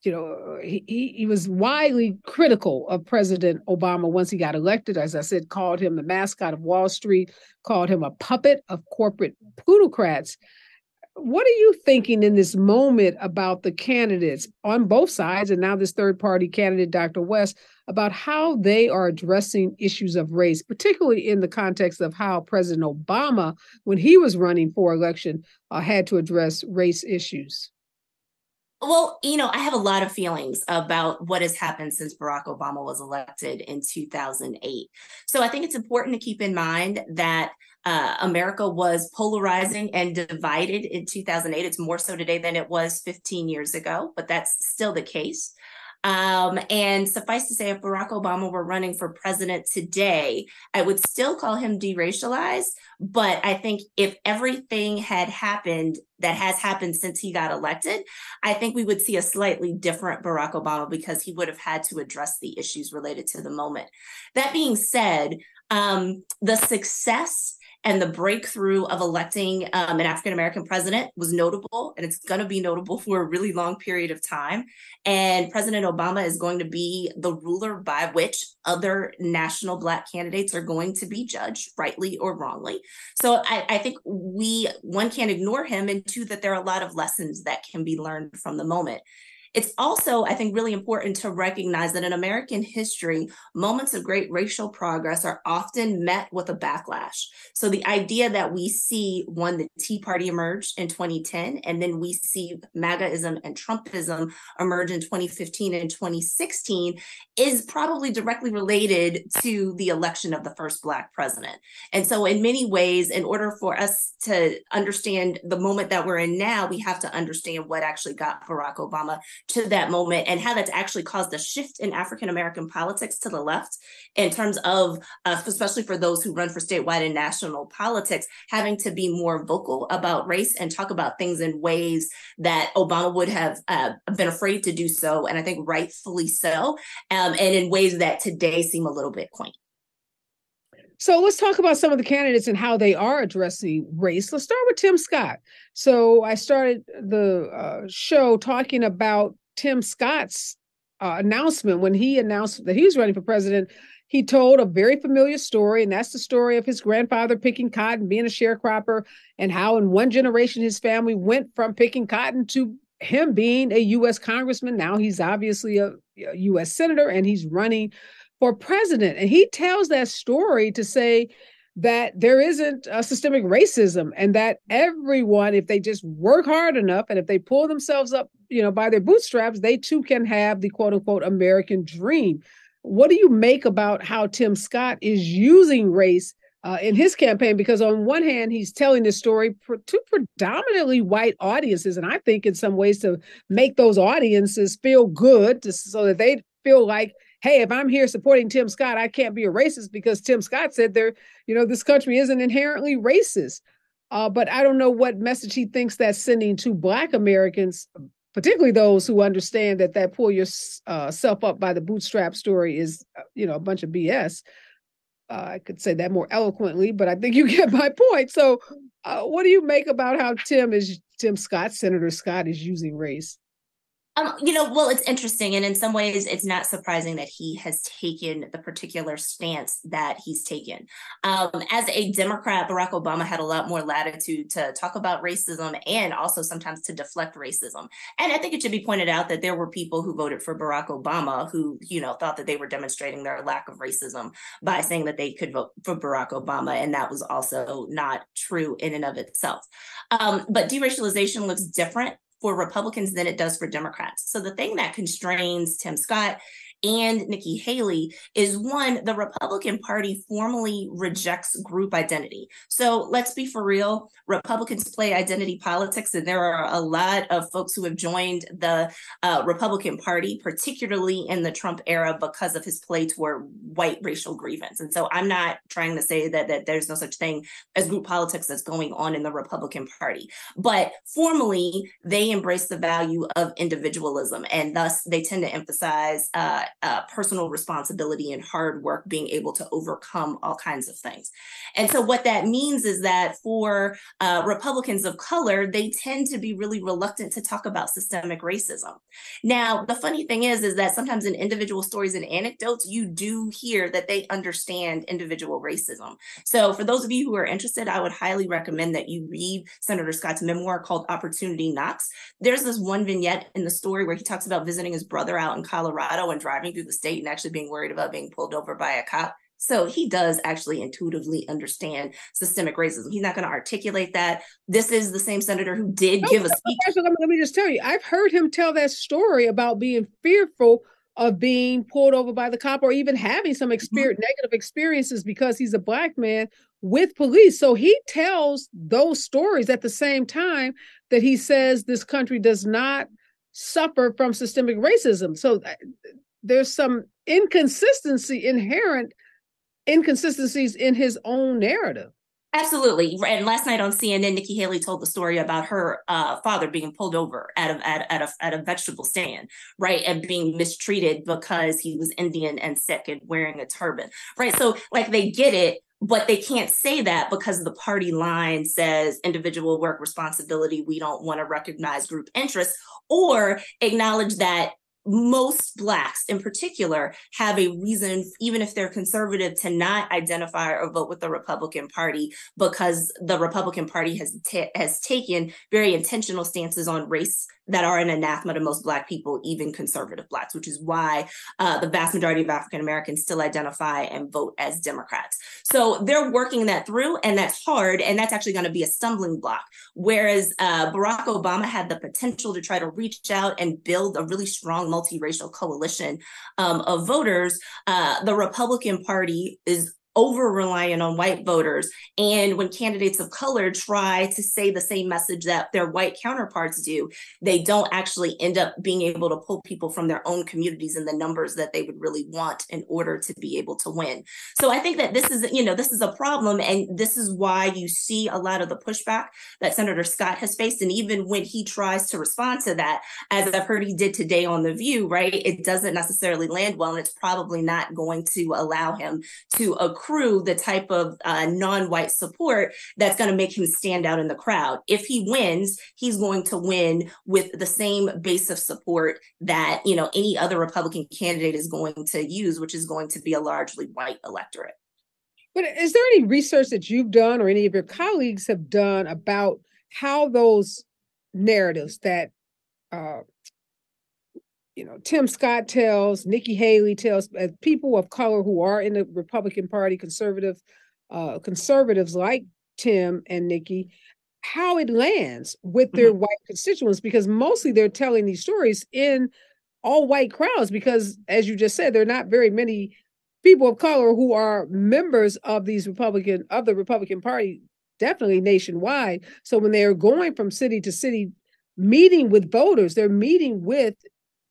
you know, he, he was widely critical of President Obama once he got elected. As I said, called him the mascot of Wall Street, called him a puppet of corporate plutocrats. What are you thinking in this moment about the candidates on both sides, and now this third party candidate, Dr. West, about how they are addressing issues of race, particularly in the context of how President Obama, when he was running for election, uh, had to address race issues? Well, you know, I have a lot of feelings about what has happened since Barack Obama was elected in 2008. So I think it's important to keep in mind that uh, America was polarizing and divided in 2008. It's more so today than it was 15 years ago, but that's still the case. Um, and suffice to say, if Barack Obama were running for president today, I would still call him deracialized. But I think if everything had happened that has happened since he got elected, I think we would see a slightly different Barack Obama because he would have had to address the issues related to the moment. That being said, um, the success and the breakthrough of electing um, an African American president was notable, and it's going to be notable for a really long period of time. And President Obama is going to be the ruler by which other national Black candidates are going to be judged, rightly or wrongly. So I, I think we, one, can't ignore him, and two, that there are a lot of lessons that can be learned from the moment. It's also, I think, really important to recognize that in American history, moments of great racial progress are often met with a backlash. So the idea that we see one, the Tea Party emerged in 2010, and then we see MAGAism and Trumpism emerge in 2015 and 2016 is probably directly related to the election of the first Black president. And so, in many ways, in order for us to understand the moment that we're in now, we have to understand what actually got Barack Obama to that moment and how that's actually caused a shift in African American politics to the left in terms of, uh, especially for those who run for statewide and national politics, having to be more vocal about race and talk about things in ways that Obama would have uh, been afraid to do so. And I think rightfully so. Um, and in ways that today seem a little bit quaint. So let's talk about some of the candidates and how they are addressing race. Let's start with Tim Scott. So I started the uh, show talking about Tim Scott's uh, announcement when he announced that he was running for president. he told a very familiar story, and that's the story of his grandfather picking cotton, being a sharecropper, and how in one generation his family went from picking cotton to him being a U.S. congressman. Now he's obviously a, a U.S. senator and he's running for president. And he tells that story to say that there isn't a systemic racism and that everyone, if they just work hard enough and if they pull themselves up, you know, by their bootstraps, they too can have the quote unquote American dream. What do you make about how Tim Scott is using race uh, in his campaign? Because on one hand, he's telling this story to predominantly white audiences, and I think in some ways to make those audiences feel good, to, so that they feel like hey, if I'm here supporting Tim Scott, I can't be a racist because Tim Scott said there, you know, this country isn't inherently racist. Uh, but I don't know what message he thinks that's sending to Black Americans, particularly those who understand that that pull yourself uh, up by the bootstrap story is, uh, you know, a bunch of BS. Uh, I could say that more eloquently, but I think you (laughs) get my point. So, uh, what do you make about how Tim is Tim Scott, Senator Scott, is using race? Um, you know, well, it's interesting, and in some ways, it's not surprising that he has taken the particular stance that he's taken. Um, as a Democrat, Barack Obama had a lot more latitude to talk about racism and also sometimes to deflect racism. And I think it should be pointed out that there were people who voted for Barack Obama who, you know, thought that they were demonstrating their lack of racism by saying that they could vote for Barack Obama, and that was also not true in and of itself. Um, but deracialization looks different for Republicans than it does for Democrats. So the thing that constrains Tim Scott and Nikki Haley is one, the Republican Party formally rejects group identity. So let's be for real. Republicans play identity politics, and there are a lot of folks who have joined the uh, Republican Party, particularly in the Trump era, because of his play toward white racial grievance. And so I'm not trying to say that, that there's no such thing as group politics that's going on in the Republican Party. But formally, they embrace the value of individualism, and thus they tend to emphasize uh, uh, personal responsibility and hard work being able to overcome all kinds of things. And so, what that means is that for uh, Republicans of color, they tend to be really reluctant to talk about systemic racism. Now, the funny thing is, is that sometimes in individual stories and anecdotes, you do hear that they understand individual racism. So, for those of you who are interested, I would highly recommend that you read Senator Scott's memoir called Opportunity Knocks. There's this one vignette in the story where he talks about visiting his brother out in Colorado and driving through the state and actually being worried about being pulled over by a cop. So he does actually intuitively understand systemic racism. He's not going to articulate that. This is the same senator who did no, give a speech. Let me, let me just tell you, I've heard him tell that story about being fearful of being pulled over by the cop or even having some experience, mm-hmm. negative experiences because he's a black man with police. So he tells those stories at the same time that he says this country does not suffer from systemic racism. So uh, there's some inconsistency inherent inconsistencies in his own narrative. Absolutely. And last night on CNN, Nikki Haley told the story about her uh, father being pulled over at a, at, at, a, at a vegetable stand, right? And being mistreated because he was Indian and Sikh and wearing a turban, right? So, like, they get it, but they can't say that because the party line says individual work responsibility. We don't want to recognize group interests or acknowledge that most blacks in particular have a reason even if they're conservative to not identify or vote with the republican party because the republican party has has taken very intentional stances on race that are an anathema to most Black people, even conservative Blacks, which is why uh, the vast majority of African Americans still identify and vote as Democrats. So they're working that through, and that's hard, and that's actually going to be a stumbling block. Whereas uh, Barack Obama had the potential to try to reach out and build a really strong multiracial coalition um, of voters, uh, the Republican Party is over reliant on white voters. And when candidates of color try to say the same message that their white counterparts do, they don't actually end up being able to pull people from their own communities in the numbers that they would really want in order to be able to win. So I think that this is, you know, this is a problem. And this is why you see a lot of the pushback that Senator Scott has faced. And even when he tries to respond to that, as I've heard he did today on The View, right, it doesn't necessarily land well. And it's probably not going to allow him to accrue the type of uh, non-white support that's going to make him stand out in the crowd. If he wins, he's going to win with the same base of support that you know any other Republican candidate is going to use, which is going to be a largely white electorate. But is there any research that you've done or any of your colleagues have done about how those narratives that uh, you know Tim Scott tells, Nikki Haley tells, as people of color who are in the Republican Party, conservative uh, conservatives like Tim and Nikki, how it lands with their mm-hmm. white constituents because mostly they're telling these stories in all white crowds because as you just said there are not very many people of color who are members of these republican of the republican party definitely nationwide so when they're going from city to city meeting with voters they're meeting with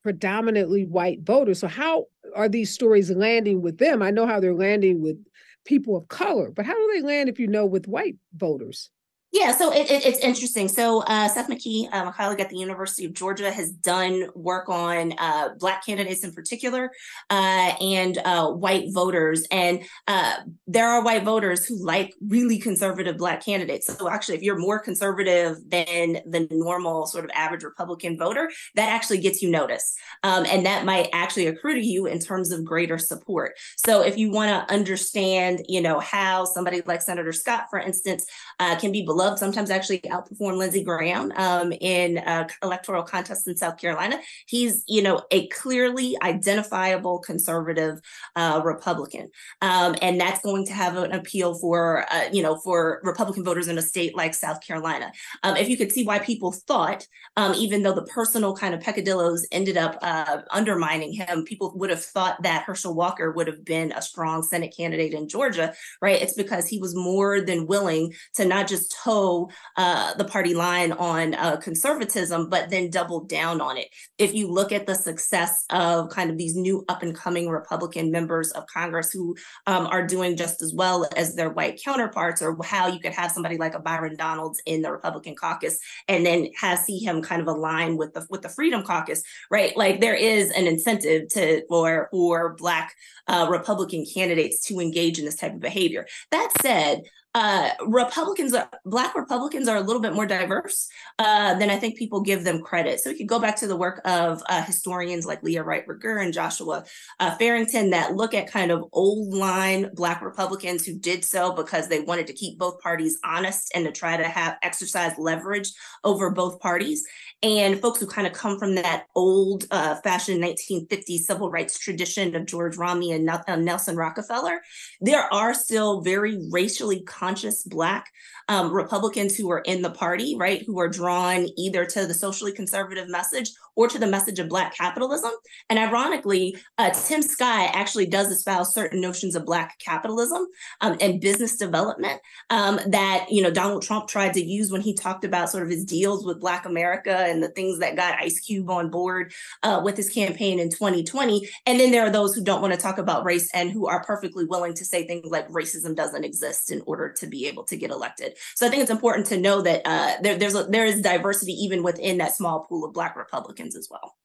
predominantly white voters. So how are these stories landing with them? I know how they're landing with people of color but how do they land if you know with white voters yeah, so it, it, it's interesting. So uh, Seth McKee, uh, my colleague at the University of Georgia, has done work on uh, Black candidates in particular uh, and uh, white voters. And uh, there are white voters who like really conservative Black candidates. So actually, if you're more conservative than the normal sort of average Republican voter, that actually gets you noticed. Um, and that might actually accrue to you in terms of greater support. So if you want to understand, you know, how somebody like Senator Scott, for instance, can be below Love sometimes actually outperformed Lindsey Graham um, in uh, electoral contests in South Carolina. He's, you know, a clearly identifiable conservative uh, Republican, um, and that's going to have an appeal for, uh, you know, for Republican voters in a state like South Carolina. Um, if you could see why people thought, um, even though the personal kind of peccadillos ended up uh, undermining him, people would have thought that Herschel Walker would have been a strong Senate candidate in Georgia, right? It's because he was more than willing to not just toe toe uh, the party line on uh, conservatism, but then doubled down on it. If you look at the success of kind of these new up and coming Republican members of Congress who um, are doing just as well as their white counterparts, or how you could have somebody like a Byron Donalds in the Republican caucus and then have see him kind of align with the with the Freedom Caucus, right? Like there is an incentive to for for Black uh, Republican candidates to engage in this type of behavior. That said, uh, Republicans, Black Republicans are a little bit more diverse uh, than I think people give them credit. So we could go back to the work of uh, historians like Leah Wright Rigueur and Joshua uh, Farrington that look at kind of old line Black Republicans who did so because they wanted to keep both parties honest and to try to have exercise leverage over both parties. And folks who kind of come from that old uh, fashioned 1950s civil rights tradition of George Romney and uh, Nelson Rockefeller, there are still very racially conscious Black um, Republicans who are in the party, right, who are drawn either to the socially conservative message or to the message of Black capitalism. And ironically, uh, Tim Scott actually does espouse certain notions of Black capitalism um, and business development um, that, you know, Donald Trump tried to use when he talked about sort of his deals with Black America and the things that got Ice Cube on board uh, with his campaign in 2020. And then there are those who don't want to talk about race and who are perfectly willing to say things like racism doesn't exist in order to be able to get elected. So I think it's important to know that uh, there, there's a, there is diversity even within that small pool of Black Republicans as well.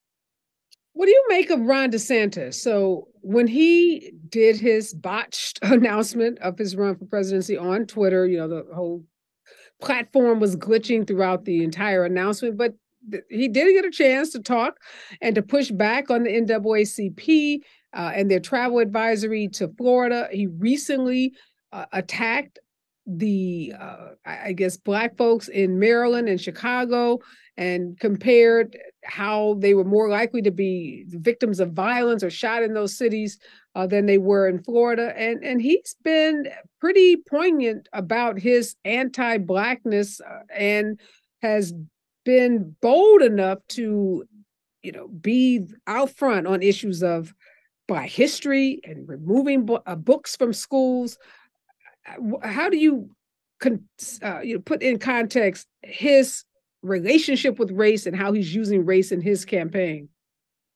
What do you make of Ron DeSantis? So when he did his botched (laughs) announcement of his run for presidency on Twitter, you know, the whole platform was glitching throughout the entire announcement, but he did get a chance to talk and to push back on the NAACP uh, and their travel advisory to Florida. He recently uh, attacked the uh, I guess black folks in Maryland and Chicago and compared how they were more likely to be victims of violence or shot in those cities uh, than they were in Florida. And and he's been pretty poignant about his anti-blackness uh, and has been bold enough to you know be out front on issues of black history and removing uh, books from schools how do you, con- uh, you know, put in context his relationship with race and how he's using race in his campaign?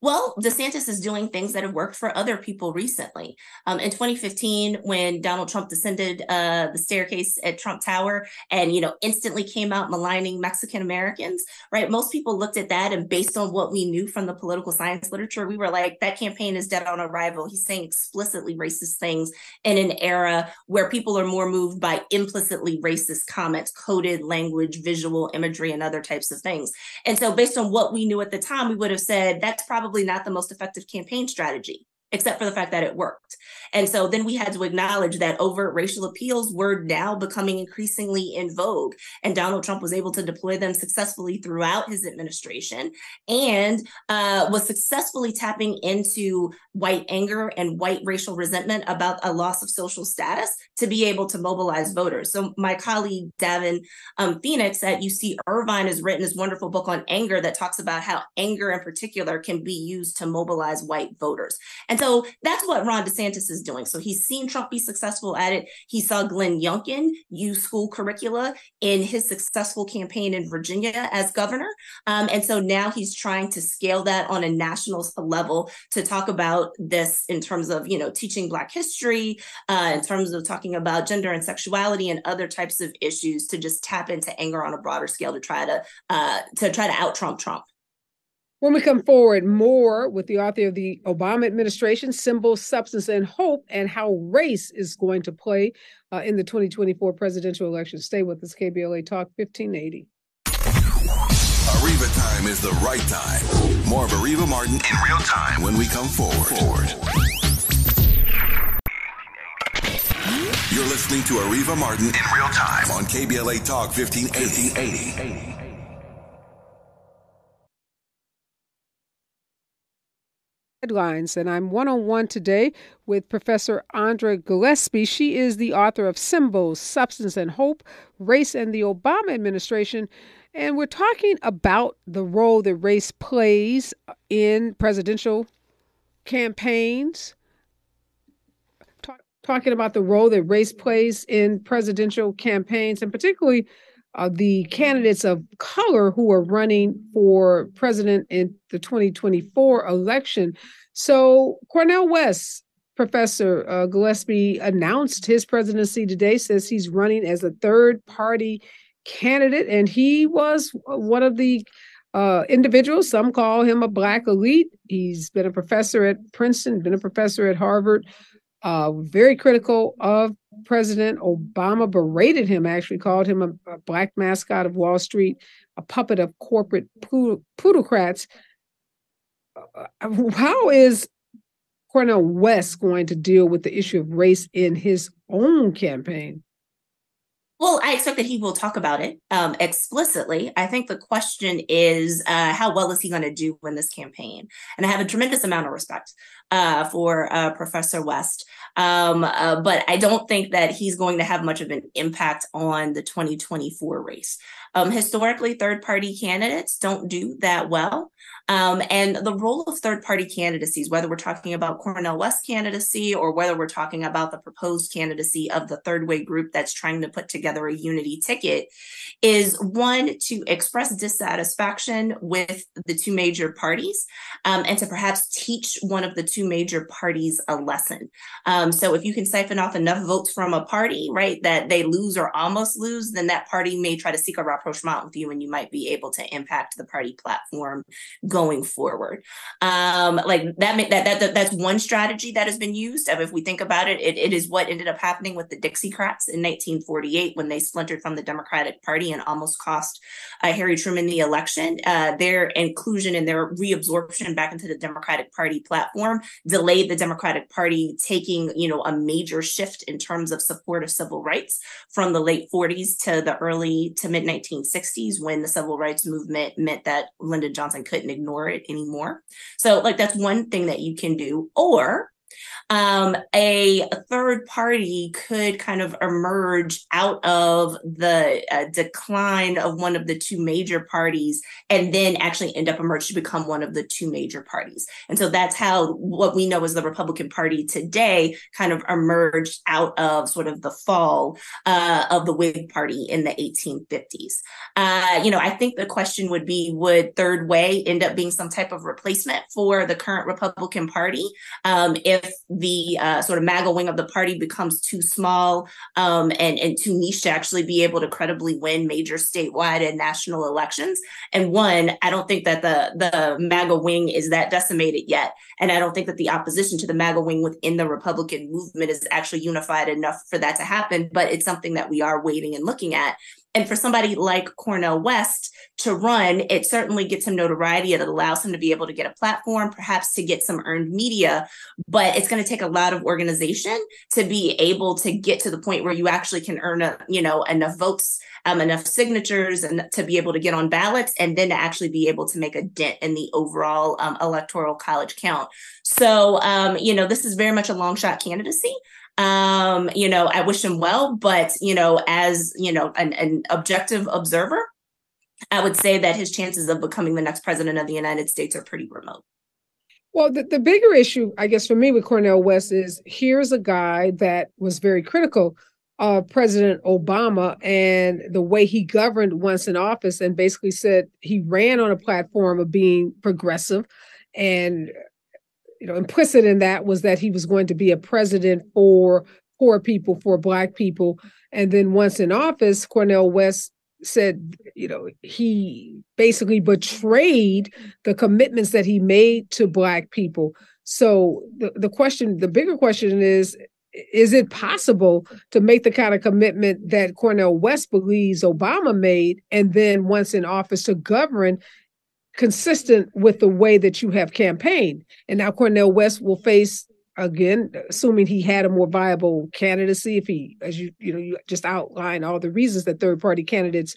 Well, DeSantis is doing things that have worked for other people recently. Um, in 2015, when Donald Trump descended uh, the staircase at Trump Tower and you know instantly came out maligning Mexican Americans, right? Most people looked at that and based on what we knew from the political science literature, we were like, that campaign is dead on arrival. He's saying explicitly racist things in an era where people are more moved by implicitly racist comments, coded language, visual imagery, and other types of things. And so, based on what we knew at the time, we would have said that's probably probably not the most effective campaign strategy except for the fact that it worked. And so then we had to acknowledge that overt racial appeals were now becoming increasingly in vogue. And Donald Trump was able to deploy them successfully throughout his administration and uh, was successfully tapping into white anger and white racial resentment about a loss of social status to be able to mobilize voters. So my colleague Davin um, Phoenix at UC Irvine has written this wonderful book on anger that talks about how anger in particular can be used to mobilize white voters. And so that's what Ron DeSantis is doing. So he's seen Trump be successful at it. He saw Glenn Youngkin use school curricula in his successful campaign in Virginia as governor. Um, and so now he's trying to scale that on a national level to talk about this in terms of, you know, teaching Black history, uh, in terms of talking about gender and sexuality and other types of issues to just tap into anger on a broader scale to try to uh, to try to out Trump Trump. When we come forward, more with the author of the Obama administration, Symbol, Substance, and Hope, and how race is going to play uh, in the 2024 presidential election. Stay with us, KBLA Talk 1580. Areva time is the right time. More of Areva Martin in real time when we come forward. forward. You're listening to Areva Martin in real time on KBLA Talk 1580. 1580. Headlines. And I'm one on one today with Professor Andra Gillespie. She is the author of Symbols, Substance, and Hope Race and the Obama Administration. And we're talking about the role that race plays in presidential campaigns. Talk, talking about the role that race plays in presidential campaigns, and particularly uh, the candidates of color who are running for president in the 2024 election. So, Cornel West, Professor uh, Gillespie announced his presidency today, says he's running as a third party candidate, and he was one of the uh, individuals. Some call him a black elite. He's been a professor at Princeton, been a professor at Harvard, uh, very critical of President Obama, berated him, actually called him a, a black mascot of Wall Street, a puppet of corporate plutocrats. Uh, how is Cornel West going to deal with the issue of race in his own campaign? Well, I expect that he will talk about it um, explicitly. I think the question is uh, how well is he going to do in this campaign? And I have a tremendous amount of respect uh, for uh, Professor West, um, uh, but I don't think that he's going to have much of an impact on the 2024 race. Um, historically, third party candidates don't do that well. Um, and the role of third party candidacies, whether we're talking about Cornel West candidacy or whether we're talking about the proposed candidacy of the third way group that's trying to put together a unity ticket, is one to express dissatisfaction with the two major parties um, and to perhaps teach one of the two major parties a lesson. Um, so if you can siphon off enough votes from a party, right, that they lose or almost lose, then that party may try to seek a rapprochement with you and you might be able to impact the party platform going forward. Um, like that, that, that, that, that's one strategy that has been used. If we think about it, it, it is what ended up happening with the Dixiecrats in 1948 when they splintered from the Democratic Party and almost cost uh, Harry Truman the election. Uh, their inclusion and their reabsorption back into the Democratic Party platform delayed the Democratic Party taking, you know, a major shift in terms of support of civil rights from the late 40s to the early to mid 1960s when the civil rights movement meant that Lyndon Johnson couldn't ignore it anymore. So, like, that's one thing that you can do. Or um, a, third party could kind of emerge out of the uh, decline of one of the two major parties and then actually end up emerge to become one of the two major parties. And so that's how what we know as the Republican Party today kind of emerged out of sort of the fall uh, of the Whig Party in the 1850s. Uh, you know, I think the question would be would Third Way end up being some type of replacement for the current Republican Party um, if the uh, sort of MAGA wing of the party becomes too small um, and, and too niche to actually be able to credibly win major statewide and national elections. And one, I don't think that the, the MAGA wing is that decimated yet. And I don't think that the opposition to the MAGA wing within the Republican movement is actually unified enough for that to happen. But it's something that we are waiting and looking at. And for somebody like Cornel West to run, it certainly gets him notoriety. It allows him to be able to get a platform, perhaps to get some earned media. But it's going to take a lot of organization to be able to get to the point where you actually can earn a, you know, enough votes, um, enough signatures, and to be able to get on ballots, and then to actually be able to make a dent in the overall um, electoral college count. So, um, you know, this is very much a long shot candidacy. Um, you know, I wish him well, but you know, as you know, an, an objective observer, I would say that his chances of becoming the next president of the United States are pretty remote. Well, the, the bigger issue, I guess, for me with Cornel West is here's a guy that was very critical of President Obama and the way he governed once in office, and basically said he ran on a platform of being progressive and you know, implicit in that was that he was going to be a president for poor people, for black people. And then once in office, Cornel West said, you know, he basically betrayed the commitments that he made to black people. So the, the question, the bigger question is, is it possible to make the kind of commitment that Cornel West believes Obama made, and then once in office to govern consistent with the way that you have campaigned. And now Cornel West will face again, assuming he had a more viable candidacy, if he, as you you know, you just outline all the reasons that third party candidates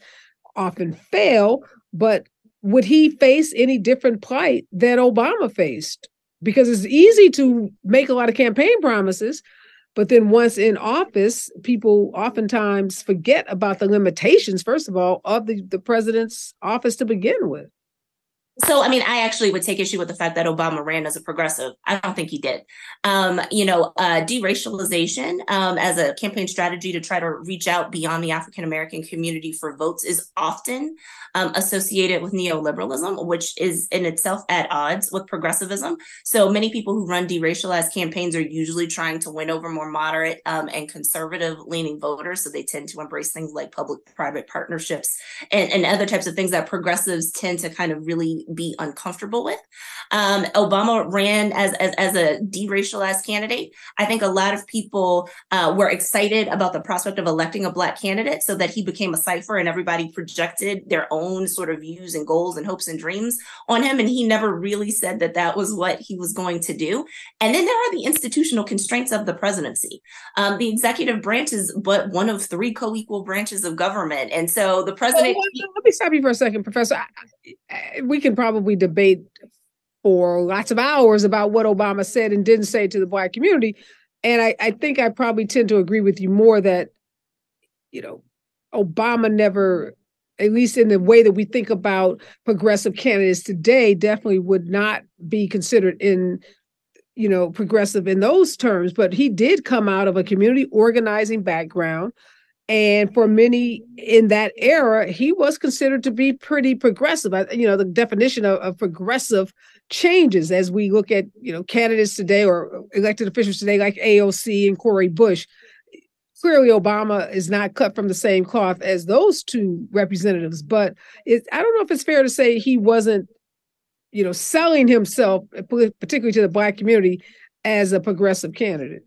often fail, but would he face any different plight than Obama faced? Because it's easy to make a lot of campaign promises, but then once in office, people oftentimes forget about the limitations, first of all, of the, the president's office to begin with. So, I mean, I actually would take issue with the fact that Obama ran as a progressive. I don't think he did. Um, you know, uh, deracialization um, as a campaign strategy to try to reach out beyond the African American community for votes is often um, associated with neoliberalism, which is in itself at odds with progressivism. So, many people who run deracialized campaigns are usually trying to win over more moderate um, and conservative leaning voters. So, they tend to embrace things like public private partnerships and, and other types of things that progressives tend to kind of really be uncomfortable with. Um, Obama ran as, as, as a deracialized candidate. I think a lot of people uh, were excited about the prospect of electing a black candidate so that he became a cipher and everybody projected their own sort of views and goals and hopes and dreams on him. And he never really said that that was what he was going to do. And then there are the institutional constraints of the presidency. Um, the executive branch is but one of three co-equal branches of government. And so the president. Well, let me stop you for a second, Professor. We can probably debate for lots of hours about what Obama said and didn't say to the black community. And I, I think I probably tend to agree with you more that, you know, Obama never, at least in the way that we think about progressive candidates today, definitely would not be considered in, you know, progressive in those terms. But he did come out of a community organizing background. And for many in that era, he was considered to be pretty progressive. You know, the definition of, of, progressive changes as we look at, you know, candidates today or elected officials today, like AOC and Cori Bush. Clearly, Obama is not cut from the same cloth as those two representatives. But it, I don't know if it's fair to say he wasn't, you know, selling himself, particularly to the Black community, as a progressive candidate.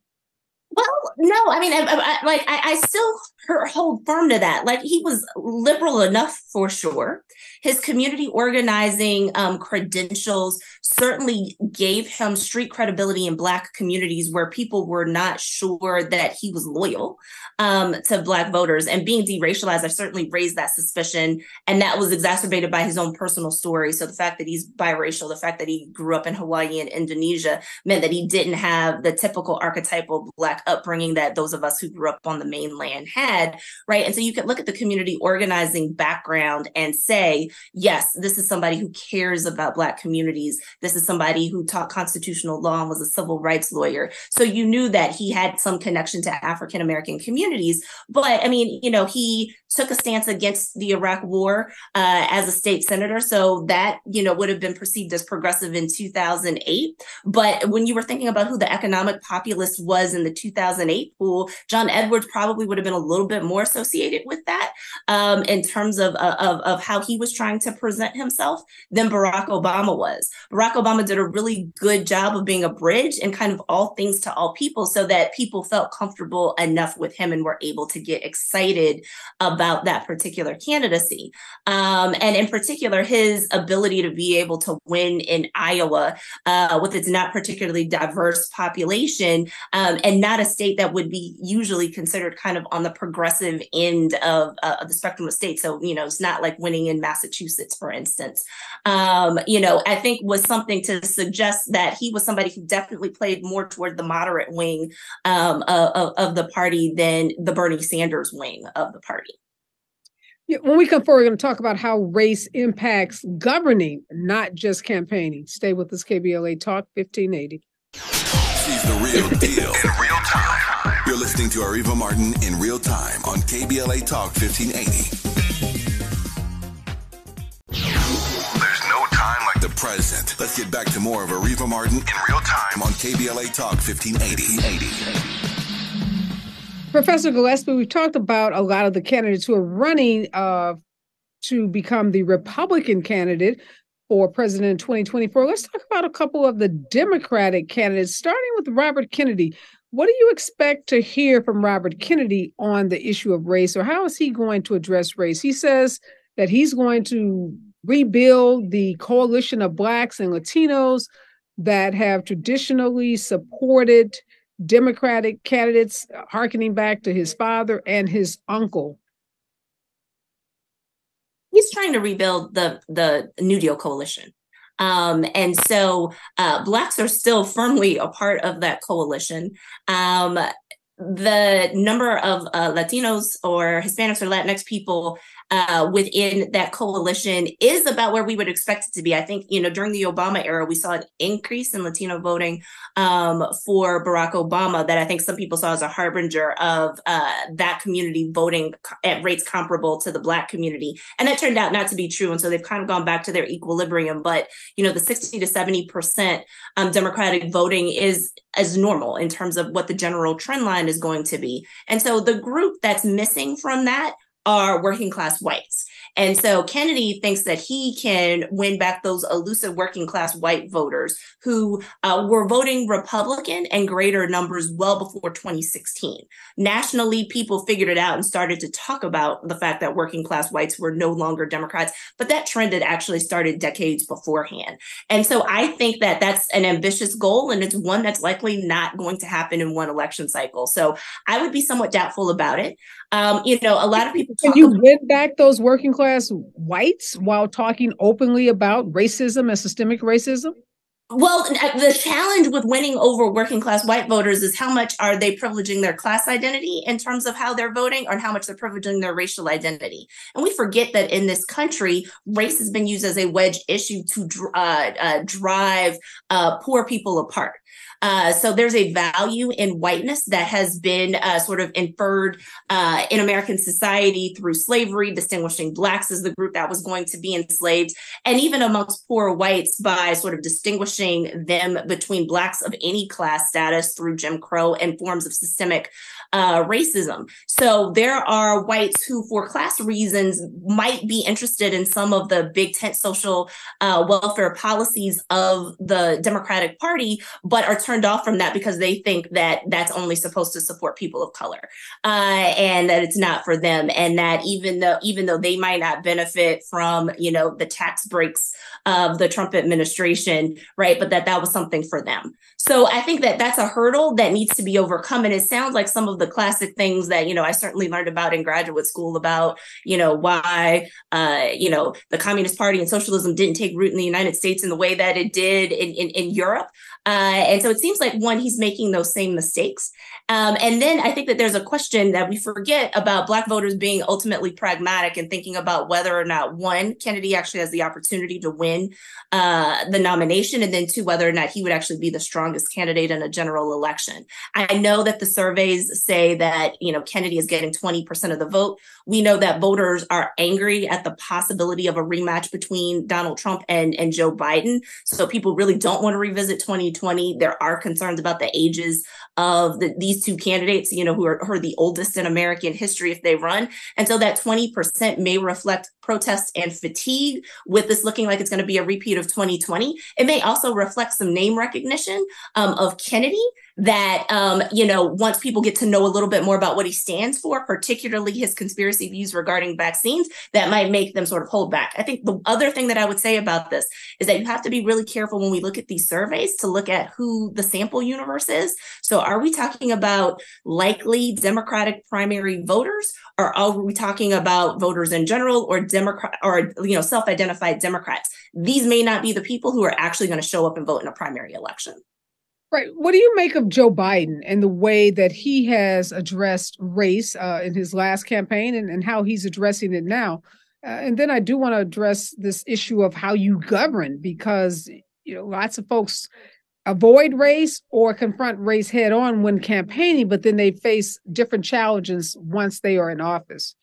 Well, no, I mean, I, I, like I, I, still hold firm to that. Like he was liberal enough for sure. His community organizing um, credentials certainly gave him street credibility in Black communities where people were not sure that he was loyal um, to Black voters. And being deracialized, I certainly raised that suspicion. And that was exacerbated by his own personal story. So the fact that he's biracial, the fact that he grew up in Hawaii and Indonesia meant that he didn't have the typical archetypal Black upbringing that those of us who grew up on the mainland had, right? And so you could look at the community organizing background and say, yes, this is somebody who cares about Black communities. This is somebody who taught constitutional law and was a civil rights lawyer. So you knew that he had some connection to African American communities. But I mean, you know, he took a stance against the Iraq War uh, as a state senator. So that, you know, would have been perceived as progressive in 2008. But when you were thinking about who the economic populist was in the 2008 pool, John Edwards probably would have been a little bit more associated with that um, in terms of, uh, of, of how he was trying to present himself than Barack Obama was. Barack Obama did a really good job of being a bridge and kind of all things to all people so that people felt comfortable enough with him and were able to get excited about that particular candidacy. Um, and in particular, his ability to be able to win in Iowa uh, with its not particularly diverse population um, and not a state that would be usually considered kind of on the progressive end of, uh, of the spectrum of states. So, you know, it's not like winning in Massachusetts, for instance. Um, you know, I think was something to suggest that he was somebody who definitely played more toward the moderate wing um, of, of the party than the Bernie Sanders wing of the party. When we come forward, we're going to talk about how race impacts governing, not just campaigning. Stay with us, KBLA Talk 1580. She's the real (laughs) deal in real time. You're listening to Areva Martin in real time on KBLA Talk 1580. There's no time like the present. Let's get back to more of Areva Martin in real time on KBLA Talk 1580. Professor Gillespie, we've talked about a lot of the candidates who are running uh, to become the Republican candidate for president in 2024. Let's talk about a couple of the Democratic candidates, starting with Robert Kennedy. What do you expect to hear from Robert Kennedy on the issue of race, or how is he going to address race? He says that he's going to rebuild the coalition of Blacks and Latinos that have traditionally supported Democratic candidates, harkening back to his father and his uncle. He's trying to rebuild the the New Deal coalition. Um, and so uh, blacks are still firmly a part of that coalition. Um, the number of uh, Latinos or Hispanics or Latinx people uh, within that coalition is about where we would expect it to be. I think, you know, during the Obama era, we saw an increase in Latino voting um, for Barack Obama that I think some people saw as a harbinger of uh, that community voting at rates comparable to the Black community. And that turned out not to be true. And so they've kind of gone back to their equilibrium. But, you know, the 60 to 70% um, Democratic voting is as normal in terms of what the general trend line is going to be. And so the group that's missing from that are working class whites. And so Kennedy thinks that he can win back those elusive working class white voters who uh, were voting Republican in greater numbers well before 2016. Nationally, people figured it out and started to talk about the fact that working class whites were no longer Democrats, but that trend had actually started decades beforehand. And so I think that that's an ambitious goal, and it's one that's likely not going to happen in one election cycle. So I would be somewhat doubtful about it. Um, you know, a lot of people. Can you win back those working class whites while talking openly about racism and systemic racism? Well, the challenge with winning over working class white voters is how much are they privileging their class identity in terms of how they're voting, or how much they're privileging their racial identity. And we forget that in this country, race has been used as a wedge issue to uh, uh, drive uh, poor people apart. Uh, so there's a value in whiteness that has been uh, sort of inferred uh, in American society through slavery, distinguishing blacks as the group that was going to be enslaved, and even amongst poor whites by sort of distinguishing them between blacks of any class status through Jim Crow and forms of systemic uh, racism. So there are whites who, for class reasons, might be interested in some of the big tent social uh, welfare policies of the Democratic Party, but are turned off from that because they think that that's only supposed to support people of color uh, and that it's not for them, and that even though even though they might not benefit from you know the tax breaks of the Trump administration, right, but that that was something for them. So I think that that's a hurdle that needs to be overcome, and it sounds like some of the classic things that you know I certainly learned about in graduate school about you know why uh, you know the Communist Party and socialism didn't take root in the United States in the way that it did in in, in Europe. Uh, and so it seems like one, he's making those same mistakes. Um, and then I think that there's a question that we forget about Black voters being ultimately pragmatic and thinking about whether or not one, Kennedy actually has the opportunity to win uh, the nomination, and then two, whether or not he would actually be the strongest candidate in a general election. I know that the surveys say that you know Kennedy is getting 20% of the vote. We know that voters are angry at the possibility of a rematch between Donald Trump and, and Joe Biden. So people really don't want to revisit 2020. There are concerns about the ages of the, these two candidates, you know, who are, who are the oldest in American history if they run. And so that 20% may reflect protest and fatigue with this looking like it's going to be a repeat of 2020. It may also reflect some name recognition um, of Kennedy that um, you know once people get to know a little bit more about what he stands for particularly his conspiracy views regarding vaccines that might make them sort of hold back i think the other thing that i would say about this is that you have to be really careful when we look at these surveys to look at who the sample universe is so are we talking about likely democratic primary voters are we talking about voters in general or democrat or you know self-identified democrats these may not be the people who are actually going to show up and vote in a primary election Right. What do you make of Joe Biden and the way that he has addressed race uh, in his last campaign and, and how he's addressing it now? Uh, and then I do want to address this issue of how you govern because you know lots of folks avoid race or confront race head on when campaigning, but then they face different challenges once they are in office.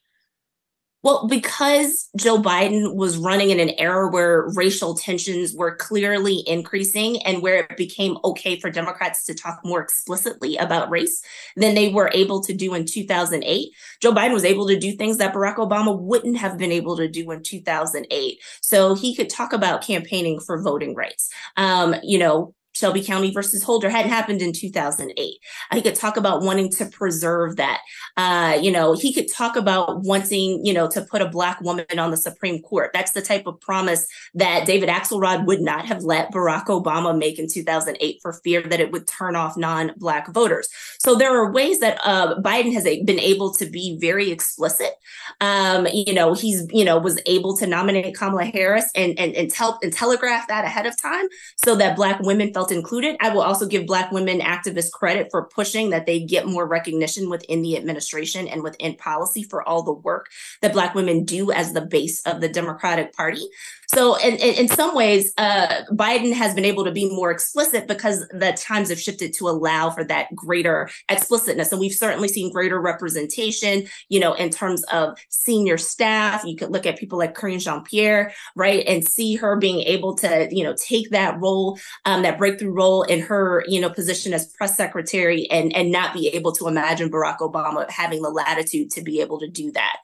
Well, because Joe Biden was running in an era where racial tensions were clearly increasing and where it became okay for Democrats to talk more explicitly about race than they were able to do in 2008, Joe Biden was able to do things that Barack Obama wouldn't have been able to do in 2008. So he could talk about campaigning for voting rights. Um, you know, Shelby County versus Holder hadn't happened in 2008. He could talk about wanting to preserve that. Uh, you know, he could talk about wanting, you know, to put a black woman on the Supreme Court. That's the type of promise that David Axelrod would not have let Barack Obama make in 2008 for fear that it would turn off non-black voters. So there are ways that uh, Biden has been able to be very explicit. Um, you know, he's, you know, was able to nominate Kamala Harris and and and, tel- and telegraph that ahead of time so that black women felt felt included. I will also give Black women activists credit for pushing that they get more recognition within the administration and within policy for all the work that Black women do as the base of the Democratic Party. So, in, in, in some ways, uh, Biden has been able to be more explicit because the times have shifted to allow for that greater explicitness. And we've certainly seen greater representation, you know, in terms of senior staff. You could look at people like Karine Jean Pierre, right, and see her being able to, you know, take that role, um, that breakthrough role in her, you know, position as press secretary and, and not be able to imagine Barack Obama having the latitude to be able to do that.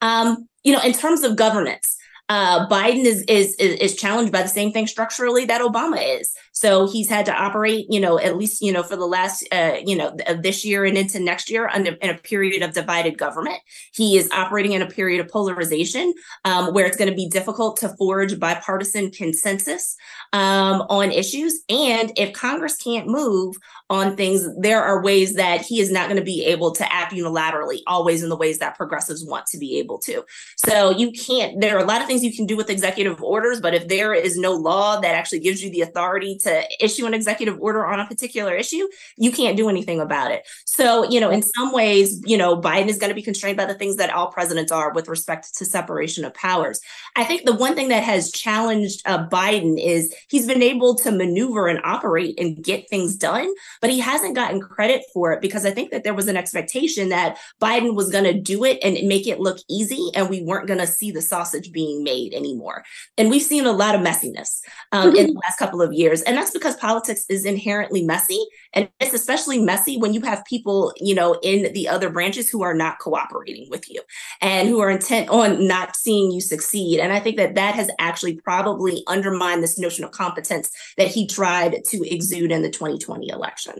Um, you know, in terms of governance, uh, Biden is, is is challenged by the same thing structurally that Obama is. So he's had to operate, you know, at least you know for the last uh, you know this year and into next year under in a period of divided government. He is operating in a period of polarization um, where it's going to be difficult to forge bipartisan consensus um, on issues. And if Congress can't move on things, there are ways that he is not going to be able to act unilaterally, always in the ways that progressives want to be able to. So you can't, there are a lot of things you can do with executive orders, but if there is no law that actually gives you the authority to issue an executive order on a particular issue, you can't do anything about it. So, you know, in some ways, you know, Biden is going to be constrained by the things that all presidents are with respect to separation of powers. I think the one thing that has challenged uh, Biden is he's been able to maneuver and operate and get things done but he hasn't gotten credit for it because I think that there was an expectation that Biden was going to do it and make it look easy, and we weren't going to see the sausage being made anymore. And we've seen a lot of messiness um, in the last couple of years. And that's because politics is inherently messy. And it's especially messy when you have people, you know, in the other branches who are not cooperating with you and who are intent on not seeing you succeed. And I think that that has actually probably undermined this notion of competence that he tried to exude in the 2020 election.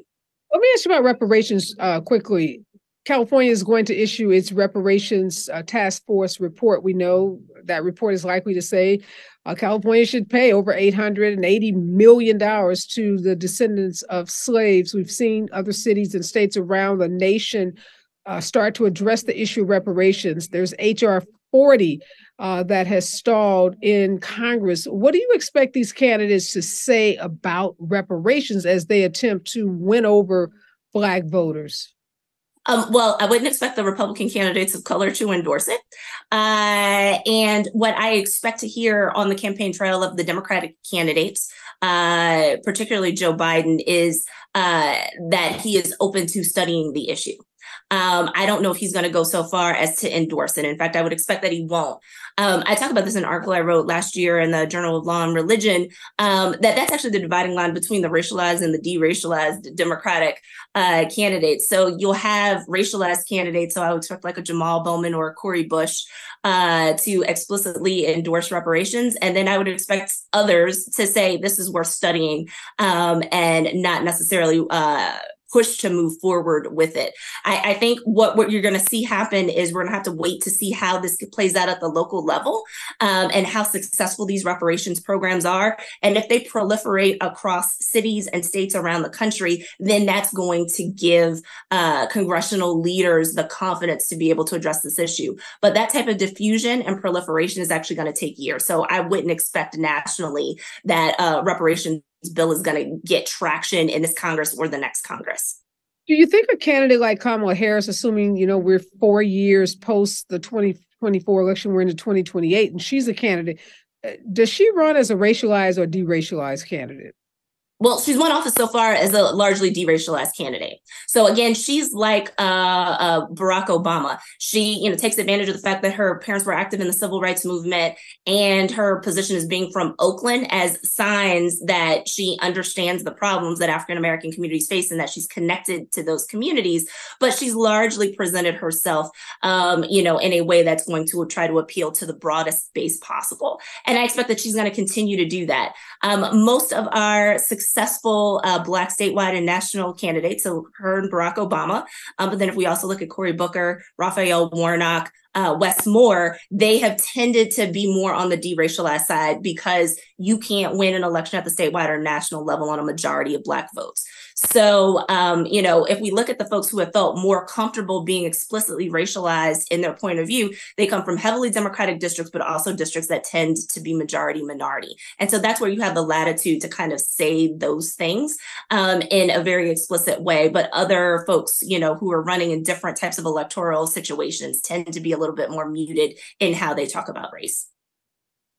Let me ask you about reparations uh, quickly. California is going to issue its reparations uh, task force report. We know that report is likely to say uh, California should pay over $880 million to the descendants of slaves. We've seen other cities and states around the nation uh, start to address the issue of reparations. There's H.R. 40 uh, that has stalled in Congress. What do you expect these candidates to say about reparations as they attempt to win over Black voters? Um, well, I wouldn't expect the Republican candidates of color to endorse it. Uh, and what I expect to hear on the campaign trail of the Democratic candidates, uh, particularly Joe Biden, is uh, that he is open to studying the issue. Um, I don't know if he's going to go so far as to endorse it. In fact, I would expect that he won't. Um, I talk about this in an article I wrote last year in the Journal of Law and Religion. Um, that that's actually the dividing line between the racialized and the deracialized Democratic uh, candidates. So you'll have racialized candidates. So I would expect like a Jamal Bowman or a Cori Bush uh, to explicitly endorse reparations, and then I would expect others to say this is worth studying um, and not necessarily. Uh, push to move forward with it. I, I think what, what you're going to see happen is we're going to have to wait to see how this plays out at the local level um, and how successful these reparations programs are. And if they proliferate across cities and states around the country, then that's going to give uh, congressional leaders the confidence to be able to address this issue. But that type of diffusion and proliferation is actually going to take years. So I wouldn't expect nationally that uh, reparations bill is going to get traction in this Congress or the next Congress. Do you think a candidate like Kamala Harris, assuming you know we're four years post the 2024 election, we're into 2028, and she's a candidate, uh, does she run as a racialized or deracialized candidate? Well, she's won office so far as a largely deracialized candidate. So again, she's like uh, uh, Barack Obama. She, you know, takes advantage of the fact that her parents were active in the civil rights movement, and her position as being from Oakland as signs that she understands the problems that African American communities face and that she's connected to those communities. But she's largely presented herself, um, you know, in a way that's going to try to appeal to the broadest base possible. And I expect that she's going to continue to do that. Um, most of our success successful uh, Black statewide and national candidates, so her and Barack Obama. Um, but then if we also look at Cory Booker, Raphael Warnock, uh, Wes Moore, they have tended to be more on the deracialized side because you can't win an election at the statewide or national level on a majority of Black votes. So, um, you know, if we look at the folks who have felt more comfortable being explicitly racialized in their point of view, they come from heavily Democratic districts, but also districts that tend to be majority minority. And so that's where you have the latitude to kind of say those things um, in a very explicit way. But other folks, you know, who are running in different types of electoral situations tend to be a little bit more muted in how they talk about race.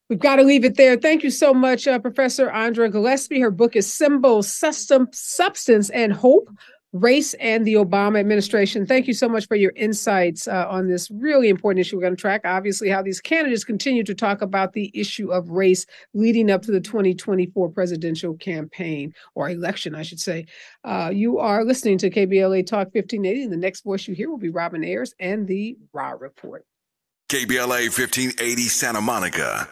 We've got to leave it there. Thank you so much, uh, Professor Andra Gillespie. Her book is Symbol, System, Substance, and Hope Race and the Obama Administration. Thank you so much for your insights uh, on this really important issue. We're going to track, obviously, how these candidates continue to talk about the issue of race leading up to the 2024 presidential campaign or election, I should say. Uh, you are listening to KBLA Talk 1580. And the next voice you hear will be Robin Ayers and the Raw Report. KBLA 1580 Santa Monica.